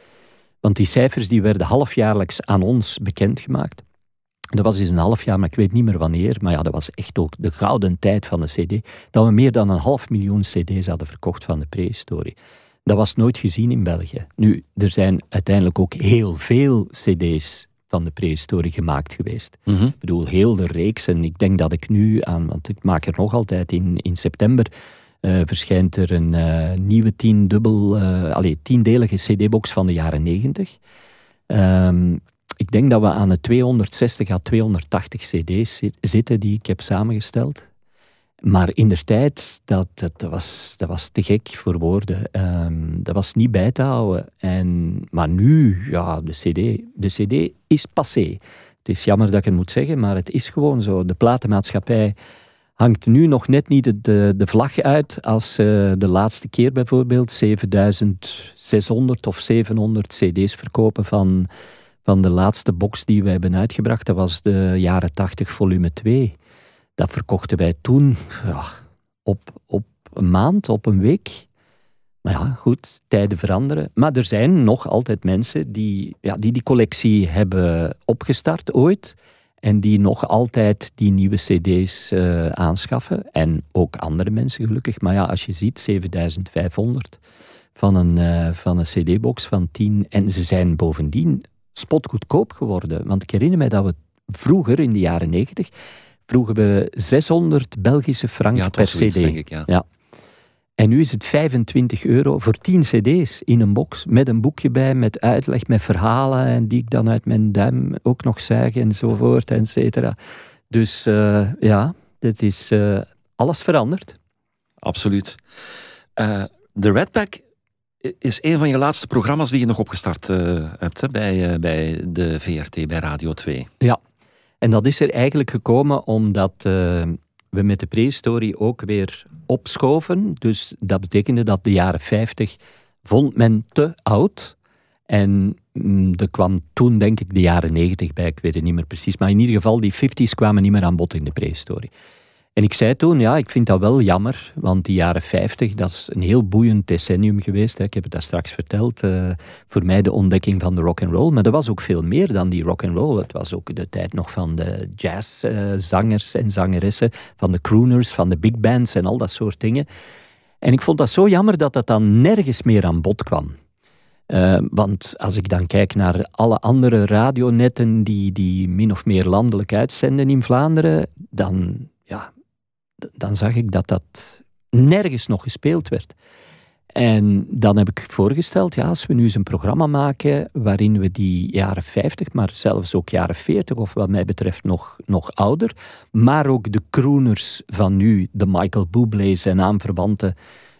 want die cijfers die werden halfjaarlijks aan ons bekendgemaakt. Dat was eens een half jaar, maar ik weet niet meer wanneer. Maar ja, dat was echt ook de gouden tijd van de CD. Dat we meer dan een half miljoen CD's hadden verkocht van de prehistorie. Dat was nooit gezien in België. Nu, er zijn uiteindelijk ook heel veel CD's van de prehistorie gemaakt geweest. Mhm. Ik bedoel, heel de reeks. En ik denk dat ik nu aan, want ik maak er nog altijd in, in september, eh, verschijnt er een eh, nieuwe tiendubbel, eh allee, tiendelige CD-box van de jaren negentig. Ehm, ik denk dat we aan de 260 à 280 CD's zit- zitten die ik heb samengesteld. Maar in der tijd, dat, dat, was, dat was te gek voor woorden. Ehm, dat was niet bij te houden. En, maar nu, ja, de CD, de CD is passé. Het is jammer dat ik het moet zeggen, maar het is gewoon zo. De platenmaatschappij hangt nu nog net niet de, de, de vlag uit als eh, de laatste keer bijvoorbeeld 7600 of 700 CD's verkopen van, van de laatste box die we hebben uitgebracht. Dat was de jaren 80 volume 2. Dat verkochten wij toen ja, op, op een maand, op een week. Maar ja, goed, tijden veranderen. Maar er zijn nog altijd mensen die ja, die, die collectie hebben opgestart ooit. En die nog altijd die nieuwe CD's eh, aanschaffen. En ook andere mensen gelukkig. Maar ja, als je ziet, 7500 van een, eh, van een CD-box van 10. En ze zijn bovendien spotgoedkoop geworden. Want ik herinner mij dat we vroeger, in de jaren 90, vroegen we 600 Belgische frank Ja, per zoiets, CD. denk ik, ja. Ja. En nu is het 25 euro voor 10 cd's in een box. Met een boekje bij, met uitleg, met verhalen. En die ik dan uit mijn duim ook nog zuig enzovoort, et cetera. Dus eh, ja, dit is eh, alles veranderd. Absoluut. Eh, de Red Pack is een van je laatste programma's die je nog opgestart eh, hebt hè, bij, eh, bij de VRT, bij Radio 2. Ja. En dat is er eigenlijk gekomen omdat eh, we met de prehistorie ook weer opschoven. Dus dat betekende dat de jaren 50 vond men te oud. En mm, er kwam toen denk ik de jaren 90 bij, ik weet het niet meer precies. Maar in ieder geval, die 50s kwamen niet meer aan bod in de prehistorie. En ik zei toen, ja, ik vind dat wel jammer, want die jaren 50, dat is een heel boeiend decennium geweest. Hè. Ik heb het daar straks verteld. eh, voor mij de ontdekking van de rock and roll, maar dat was ook veel meer dan die rock and roll. Het was ook de tijd nog van de jazzzangers en zangeressen, van de crooners, van de big bands en al dat soort dingen. En ik vond dat zo jammer dat dat dan nergens meer aan bod kwam. Eh, want als ik dan kijk naar alle andere radionetten die, die min of meer landelijk uitzenden in Vlaanderen, dan, dan zag ik dat dat nergens nog gespeeld werd. En dan heb ik voorgesteld, ja, als we nu eens een programma maken waarin we die jaren 50, maar zelfs ook jaren 40, of wat mij betreft nog, nog ouder, maar ook de crooners van nu, de Michael Bublé's en aanverwanten,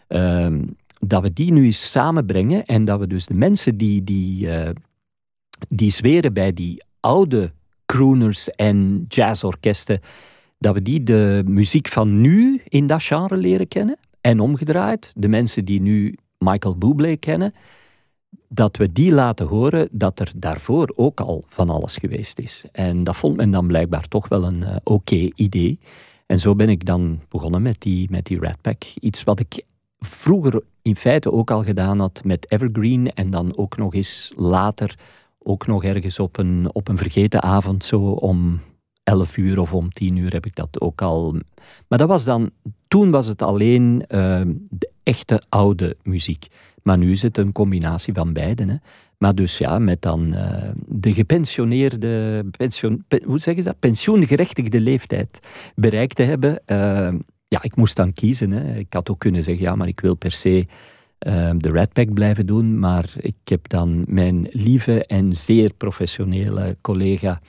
ehm, dat we die nu eens samenbrengen en dat we dus de mensen die, die, eh, die zweren bij die oude crooners en jazzorkesten, dat we die de muziek van nu in dat genre leren kennen. En omgedraaid, de mensen die nu Michael Bublé kennen, dat we die laten horen dat er daarvoor ook al van alles geweest is. En dat vond men dan blijkbaar toch wel een eh, oké idee. En zo ben ik dan begonnen met die, met die Rat Pack. Iets wat ik vroeger in feite ook al gedaan had met Evergreen en dan ook nog eens later, ook nog ergens op een, op een vergeten avond, zo om 11 uur of om 10 uur heb ik dat ook al. Maar dat was dan, toen was het alleen eh, de echte oude muziek. Maar nu is het een combinatie van beide. Hè. Maar dus ja, met dan eh, de gepensioneerde, hoe zeggen ze dat? Pensioengerechtigde leeftijd bereikt te hebben. eh, ja, ik moest dan kiezen. Hè. Ik had ook kunnen zeggen, ja, maar ik wil per se eh, de Red Pack blijven doen. Maar ik heb dan mijn lieve en zeer professionele collega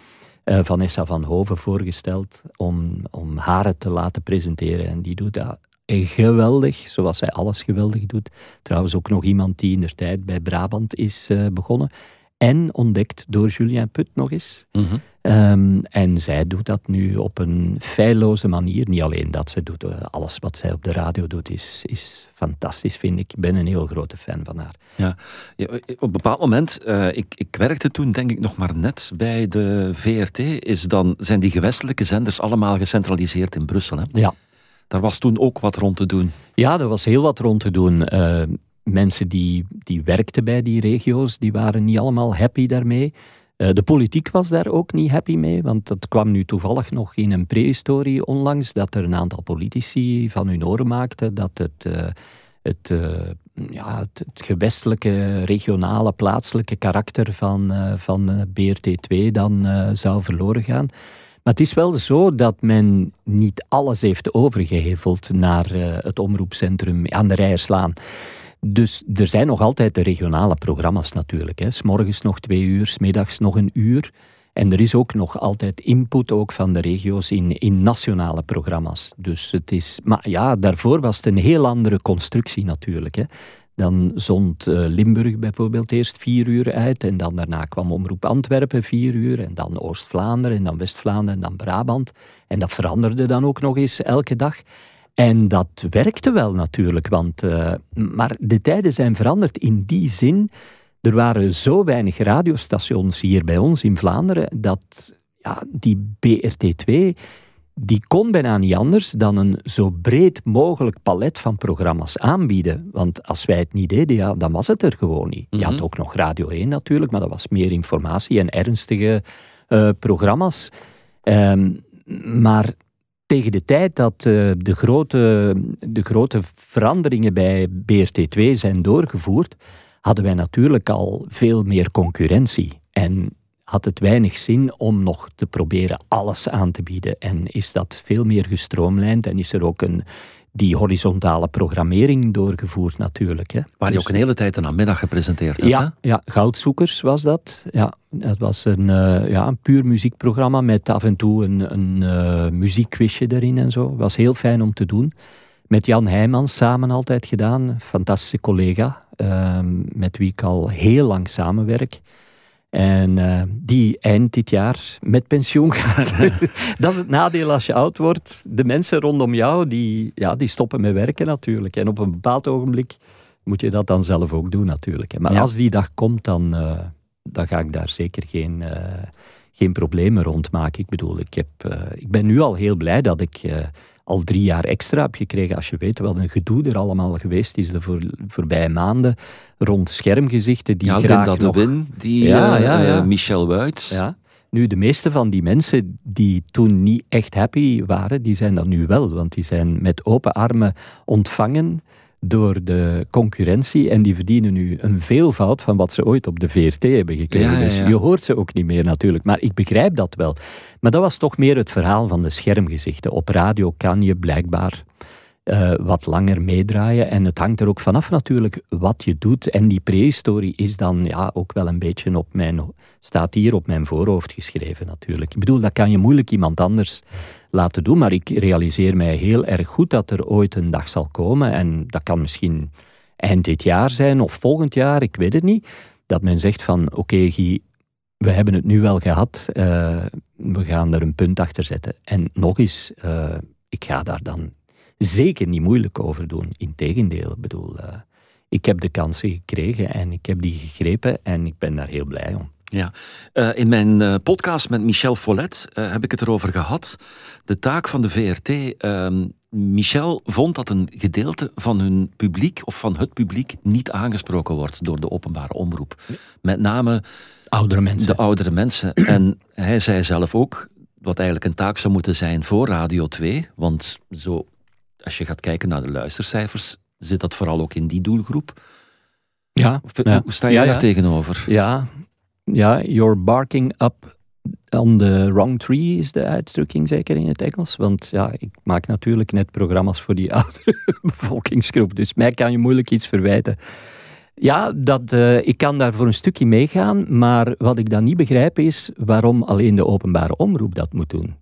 eh, Vanessa van Hoven voorgesteld om, om haar te laten presenteren. En die doet dat geweldig, zoals zij alles geweldig doet. Trouwens ook nog iemand die in der tijd bij Brabant is eh, begonnen. En ontdekt door Julien Put nog eens. Mhm. Ehm, en zij doet dat nu op een feilloze manier. Niet alleen dat, ze doet, eh, alles wat zij op de radio doet is, is fantastisch, vind ik. Ik ben een heel grote fan van haar. Ja, op een bepaald moment, eh, ik, ik werkte toen denk ik nog maar net bij de VRT, is dan, zijn die gewestelijke zenders allemaal gecentraliseerd in Brussel. Hè? Ja. Daar was toen ook wat rond te doen. Ja, er was heel wat rond te doen. Eh, mensen die, die werkten bij die regio's, die waren niet allemaal happy daarmee. Eh, de politiek was daar ook niet happy mee, want het kwam nu toevallig nog in een prehistorie onlangs dat er een aantal politici van hun oren maakten dat het, eh, het eh, ja, het, gewestelijke, regionale, plaatselijke karakter van, van BRT2 dan zou verloren gaan. Maar het is wel zo dat men niet alles heeft overgeheveld naar het omroepcentrum aan de Rijerslaan. Dus er zijn nog altijd de regionale programma's natuurlijk. Hè. S morgens nog twee uur, s middags nog een uur. En er is ook nog altijd input ook van de regio's in, in nationale programma's. Dus het is, maar ja, daarvoor was het een heel andere constructie natuurlijk. Hè. Dan zond uh, Limburg bijvoorbeeld eerst vier uur uit en dan daarna kwam Omroep Antwerpen vier uur en dan Oost-Vlaanderen en dan West-Vlaanderen en dan Brabant. En dat veranderde dan ook nog eens elke dag. En dat werkte wel natuurlijk, want, uh, maar de tijden zijn veranderd in die zin. Er waren zo weinig radiostations hier bij ons in Vlaanderen dat ja, die BRT2 die kon bijna niet anders dan een zo breed mogelijk palet van programma's aanbieden. Want als wij het niet deden, ja, dan was het er gewoon niet. Je had mhm. ook nog Radio 1 natuurlijk, maar dat was meer informatie en ernstige uh, programma's. Um, maar tegen de tijd dat uh, de, grote, de grote veranderingen bij BRT2 zijn doorgevoerd, hadden wij natuurlijk al veel meer concurrentie. En had het weinig zin om nog te proberen alles aan te bieden. En is dat veel meer gestroomlijnd en is er ook een, die horizontale programmering doorgevoerd natuurlijk. Hè. Waar je dus ook een hele tijd een namiddag gepresenteerd hebt. Ja, ja, Goudzoekers was dat. Ja, het was een, uh, ja, een puur muziekprogramma met af en toe een, een uh, muziekquizje erin en zo. was heel fijn om te doen. Met Jan Heijmans samen altijd gedaan. Fantastische collega, uh, met wie ik al heel lang samenwerk. En uh, die eind dit jaar met pensioen gaat. dat is het nadeel als je oud wordt. De mensen rondom jou, die, ja, die stoppen met werken natuurlijk. En op een bepaald ogenblik moet je dat dan zelf ook doen natuurlijk. Maar als die dag komt, dan, uh, dan ga ik daar zeker geen, uh, geen problemen rond maken. Ik bedoel, ik, heb, ik ben nu al heel blij dat ik al drie jaar extra heb gekregen. Als je weet wat een gedoe er allemaal geweest is de voor, voorbije maanden rond schermgezichten die ja, graag Linda nog... Win, die ja, ja, ja. Uh, Michel Wuits. Ja. Nu, de meeste van die mensen die toen niet echt happy waren, die zijn dat nu wel. Want die zijn met open armen ontvangen door de concurrentie en die verdienen nu een veelvoud van wat ze ooit op de VRT hebben gekregen. Dus je hoort ze ook niet meer natuurlijk, maar ik begrijp dat wel. Maar dat was toch meer het verhaal van de schermgezichten. Op radio kan je blijkbaar uh, wat langer meedraaien. En het hangt er ook vanaf natuurlijk wat je doet. En die prehistorie is dan ja, ook wel een beetje op mijn, staat hier op mijn voorhoofd geschreven natuurlijk. Ik bedoel, dat kan je moeilijk iemand anders laten doen, maar ik realiseer mij heel erg goed dat er ooit een dag zal komen. En dat kan misschien eind dit jaar zijn of volgend jaar, ik weet het niet. Dat men zegt van, oké Guy, we hebben het nu wel gehad, uh, we gaan er een punt achter zetten. En nog eens, uh, ik ga daar dan zeker niet moeilijk over doen. Integendeel, ik bedoel, uh, ik heb de kansen gekregen en ik heb die gegrepen en ik ben daar heel blij om. Ja, uh, in mijn uh, podcast met Michel Follet heb ik het erover gehad. De taak van de VRT. Ehm, Michel vond dat een gedeelte van hun publiek of van het publiek niet aangesproken wordt door de openbare omroep. Met name oudere mensen. de oudere mensen. en hij zei zelf ook, wat eigenlijk een taak zou moeten zijn voor Radio 2, want zo als je gaat kijken naar de luistercijfers, zit dat vooral ook in die doelgroep. Ja. Hoe sta je ja, daar tegenover? Ja, ja, you're barking up on the wrong tree is de uitdrukking zeker in het Engels. Want ja, ik maak natuurlijk net programma's voor die oudere bevolkingsgroep. Dus mij kan je moeilijk iets verwijten. Ja, dat, uh, ik kan daar voor een stukje meegaan. Maar wat ik dan niet begrijp is waarom alleen de openbare omroep dat moet doen.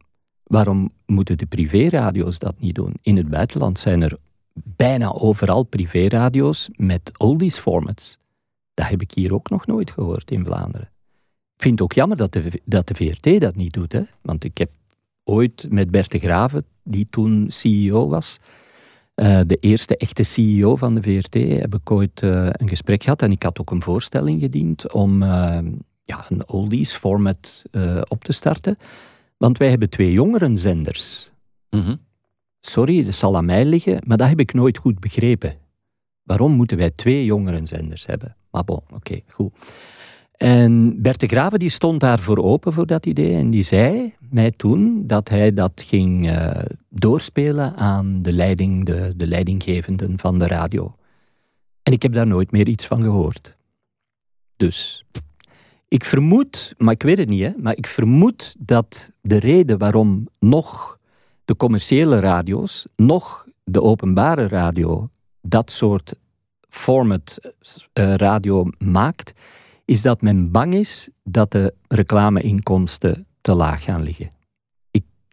Waarom moeten de privéradio's dat niet doen? In het buitenland zijn er bijna overal privéradio's met oldies formats. Dat heb ik hier ook nog nooit gehoord in Vlaanderen. Ik vind het ook jammer dat de, dat de VRT dat niet doet. Hè? Want ik heb ooit met Bert de Graven, die toen CEO was, uh, de eerste echte CEO van de VRT, heb ik ooit uh, een gesprek gehad. En ik had ook een voorstelling gediend om uh, ja, een oldies format op te starten. Want wij hebben twee jongerenzenders. Mm Sorry, dat zal aan mij liggen, maar dat heb ik nooit goed begrepen. Waarom moeten wij twee jongerenzenders hebben? Maar bon, oké, goed. En Bert de Graven die stond daarvoor open voor dat idee en die zei mij toen dat hij dat ging uh, doorspelen aan de, leiding, de, de leidinggevenden van de radio. En ik heb daar nooit meer iets van gehoord. Dus ik vermoed, maar ik weet het niet, hè, maar ik vermoed dat de reden waarom nog de commerciële radio's, nog de openbare radio dat soort format uh, radio maakt, is dat men bang is dat de reclameinkomsten te laag gaan liggen.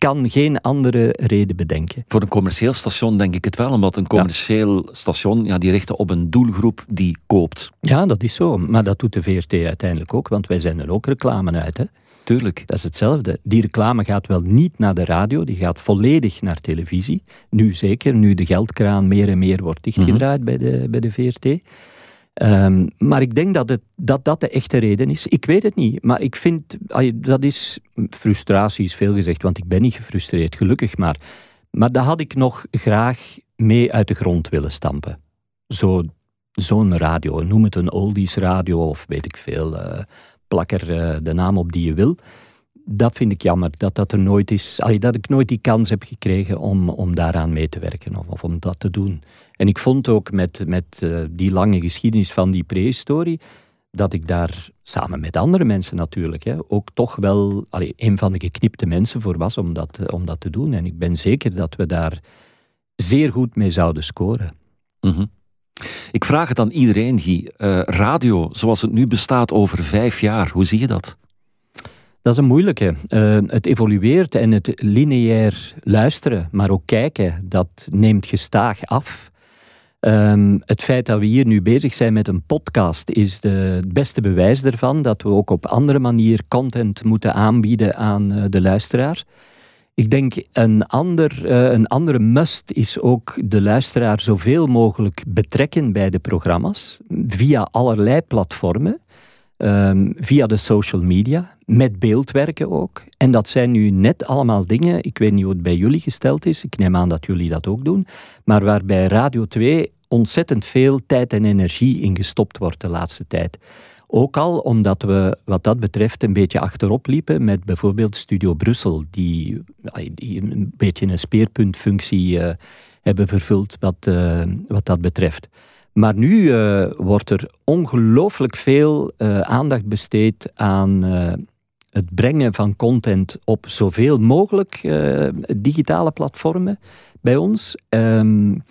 Kan geen andere reden bedenken. Voor een commercieel station denk ik het wel, omdat een commercieel station ja, die richten op een doelgroep die koopt. Ja, dat is zo. Maar dat doet de VRT uiteindelijk ook, want wij zenden ook reclame uit. Hè? Tuurlijk. Dat is hetzelfde. Die reclame gaat wel niet naar de radio, die gaat volledig naar televisie. Nu zeker, nu de geldkraan meer en meer wordt dichtgedraaid mhm. bij, de, bij de VRT. Ehm, maar ik denk dat, het, dat dat de echte reden is. Ik weet het niet, maar ik vind, dat is, frustratie is veel gezegd, want ik ben niet gefrustreerd, gelukkig maar. Maar dat had ik nog graag mee uit de grond willen stampen. Zo, zo'n radio, noem het een oldies radio of weet ik veel, uh, plak er eh, de naam op die je wil. Dat vind ik jammer, dat dat er nooit is, dat ik nooit die kans heb gekregen om, om daaraan mee te werken of, of om dat te doen. En ik vond ook met, met uh, die lange geschiedenis van die prehistorie, dat ik daar samen met andere mensen natuurlijk, hè, ook toch wel allee, een van de geknipte mensen voor was om dat, eh, om dat te doen. En ik ben zeker dat we daar zeer goed mee zouden scoren. Mm Ik vraag het aan iedereen, Guy. Uh, radio, zoals het nu bestaat over vijf jaar, hoe zie je dat? Dat is een moeilijke. Uh, het evolueert en het lineair luisteren, maar ook kijken, dat neemt gestaag af. Um, het feit dat we hier nu bezig zijn met een podcast is de, het beste bewijs ervan dat we ook op andere manier content moeten aanbieden aan uh, de luisteraar. Ik denk een, ander, uh, een andere must is ook de luisteraar zoveel mogelijk betrekken bij de programma's via allerlei platformen. Um, via de social media, met beeldwerken ook. En dat zijn nu net allemaal dingen, ik weet niet hoe het bij jullie gesteld is, ik neem aan dat jullie dat ook doen, maar waarbij Radio 2 ontzettend veel tijd en energie in gestopt wordt de laatste tijd. Ook al omdat we wat dat betreft een beetje achterop liepen met bijvoorbeeld Studio Brussel, die, een beetje een speerpuntfunctie uh, hebben vervuld wat, uh, wat dat betreft. Maar nu uh, wordt er ongelooflijk veel aandacht besteed aan het brengen van content op zoveel mogelijk digitale platformen bij ons. Um,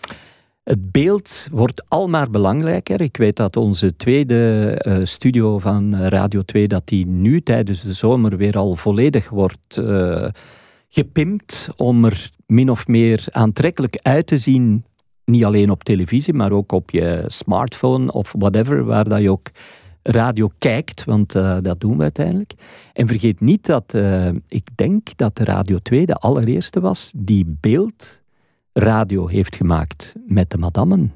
het beeld wordt al maar belangrijker. Ik weet dat onze tweede studio van Radio 2, dat die nu tijdens de zomer weer al volledig wordt gepimpt om er min of meer aantrekkelijk uit te zien. Niet alleen op televisie, maar ook op je smartphone of whatever, waar dat je ook radio kijkt, want uh, dat doen we uiteindelijk. En vergeet niet dat ik denk dat Radio 2 de allereerste was die beeld radio heeft gemaakt met de madammen.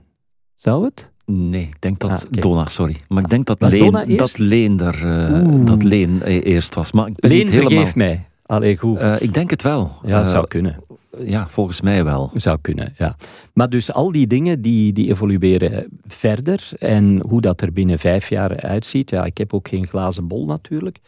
Zou het? Nee, ik denk dat ah, Donna, sorry. Maar ik denk dat Leen, dat Leen, daar, uh, dat Leen eerst was. Maar ik Leen, helemaal... vergeef mij. Allee, goed. Uh, ik denk het wel. Ja, het zou uh, kunnen. Ja, volgens mij wel. Zou kunnen, ja. Maar dus al die dingen die, die evolueren verder. En hoe dat er binnen vijf jaar uitziet. Ja, ik heb ook geen glazen bol natuurlijk.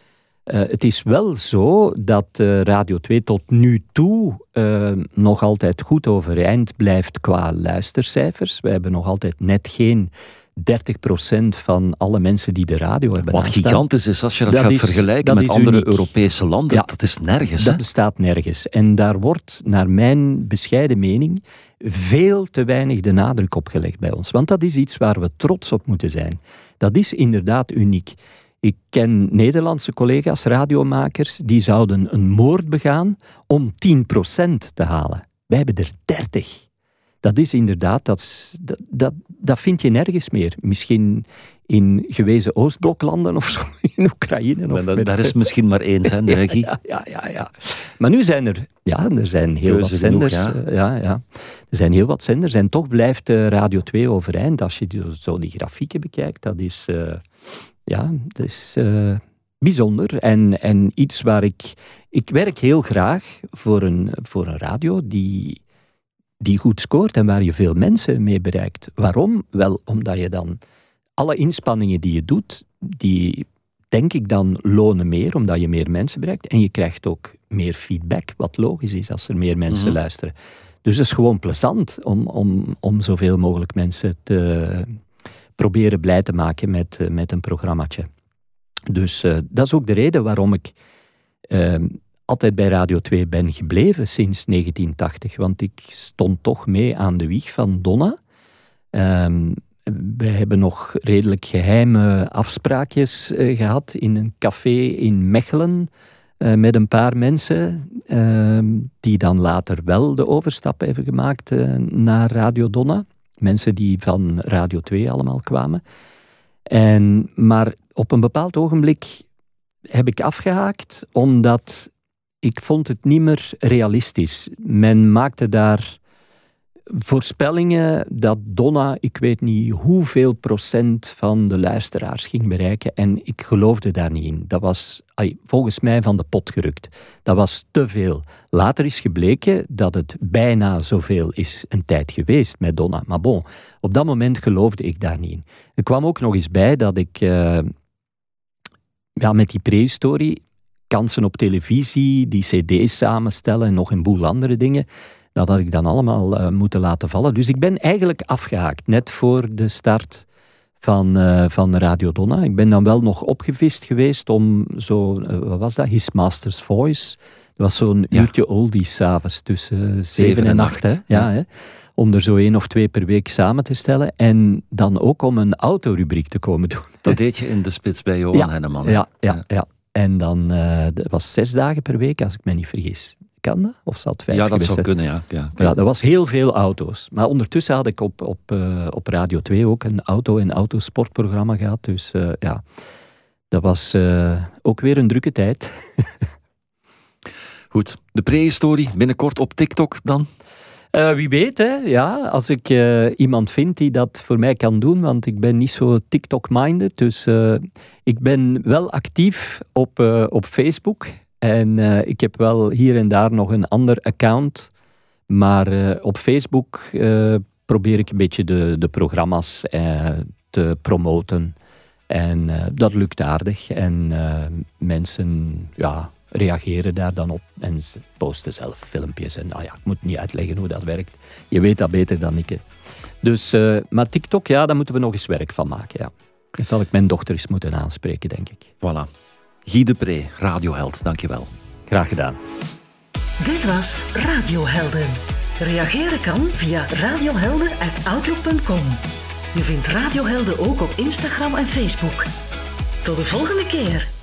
Uh, het is wel zo dat uh, Radio 2 tot nu toe uh, nog altijd goed overeind blijft qua luistercijfers. We hebben nog altijd net geen 30% van alle mensen die de radio hebben Wat aanstaan. gigantisch is als je dat, dat gaat is, vergelijken met andere uniek. Europese landen. Ja, dat is nergens. Dat bestaat nergens. En daar wordt, naar mijn bescheiden mening, veel te weinig de nadruk op gelegd bij ons. Want dat is iets waar we trots op moeten zijn. Dat is inderdaad uniek. Ik ken Nederlandse collega's, radiomakers, die zouden een moord begaan om 10% te halen. Wij hebben er 30. Dat is inderdaad, dat, dat, dat vind je nergens meer. Misschien in gewezen Oostbloklanden of zo, in Oekraïne. Of dat, daar is misschien maar één zender, ja, ja, ja, ja, Maar nu zijn er, ja, er zijn heel wat zenders. ja. Uh, ja. ja, Er zijn heel wat zenders en toch blijft uh, Radio 2 overeind. Als je zo die grafieken bekijkt, dat is... Uh, ja, dat is uh, bijzonder. En, en iets waar ik... Ik werk heel graag voor een, voor een radio die, die goed scoort en waar je veel mensen mee bereikt. Waarom? Wel, omdat je dan alle inspanningen die je doet, die denk ik dan lonen meer, omdat je meer mensen bereikt. En je krijgt ook meer feedback, wat logisch is als er meer mensen mm -hmm. luisteren. Dus het is gewoon plezant om, om, om zoveel mogelijk mensen te, proberen blij te maken met, met een programmaatje. Dus dat is ook de reden waarom ik ehm, altijd bij Radio 2 ben gebleven sinds 1980. Want ik stond toch mee aan de wieg van Donna. Um, wij hebben nog redelijk geheime afspraakjes uh, gehad in een café in Mechelen. Uh, met een paar mensen uh, die dan later wel de overstap hebben gemaakt eh, naar Radio Donna. Mensen die van Radio 2 allemaal kwamen. En, maar op een bepaald ogenblik heb ik afgehaakt, omdat ik vond het niet meer realistisch. Men maakte daar voorspellingen dat Donna, ik weet niet hoeveel procent van de luisteraars ging bereiken. En ik geloofde daar niet in. Dat was volgens mij van de pot gerukt. Dat was te veel. Later is gebleken dat het bijna zoveel is een tijd geweest met Donna. Maar bon, op dat moment geloofde ik daar niet in. Er kwam ook nog eens bij dat ik uh, ja, met die prehistorie kansen op televisie, die cd's samenstellen en nog een boel andere dingen. Dat had ik dan allemaal uh, moeten laten vallen. Dus ik ben eigenlijk afgehaakt, net voor de start van, uh, van Radio Donna. Ik ben dan wel nog opgevist geweest om zo, uh, wat was dat? His Master's Voice. Dat was zo'n ja. uurtje oldies s'avonds tussen zeven en acht. Hè? Ja, ja. Hè? Om er zo één of twee per week samen te stellen. En dan ook om een autorubriek te komen doen. Dat deed je in de spits bij Johan ja, Henneman. Ja, ja, ja. En dan, uh, dat was zes dagen per week, als ik me niet vergis. Kan dat? Of zal het vijf Ja, dat zou kunnen, ja. ja. Ja, dat was heel veel auto's. Maar ondertussen had ik op, op, uh, op Radio 2 ook een auto- en autosportprogramma gehad. Dus uh, ja, dat was ook weer een drukke tijd. Goed, de prehistorie binnenkort op TikTok dan? Uh, wie weet, hè? Ja, als ik uh, iemand vind die dat voor mij kan doen, want ik ben niet zo TikTok-minded. Dus uh, ik ben wel actief op, op Facebook. En ik heb wel hier en daar nog een ander account. Maar op Facebook probeer ik een beetje de, de programma's te promoten. En dat lukt aardig. En mensen, ja, reageren daar dan op en ze posten zelf filmpjes. En nou ja, ik moet niet uitleggen hoe dat werkt. Je weet dat beter dan ik. Hè. Dus, uh, maar TikTok, ja, daar moeten we nog eens werk van maken. Ja. Dan zal ik mijn dochter eens moeten aanspreken, denk ik. Voilà. Guy de Pre, Radioheld, dankjewel. Graag gedaan. Dit was Radiohelden. Reageren kan via radiohelden.outlook.com. Je vindt Radiohelden ook op Instagram en Facebook. Tot de volgende keer.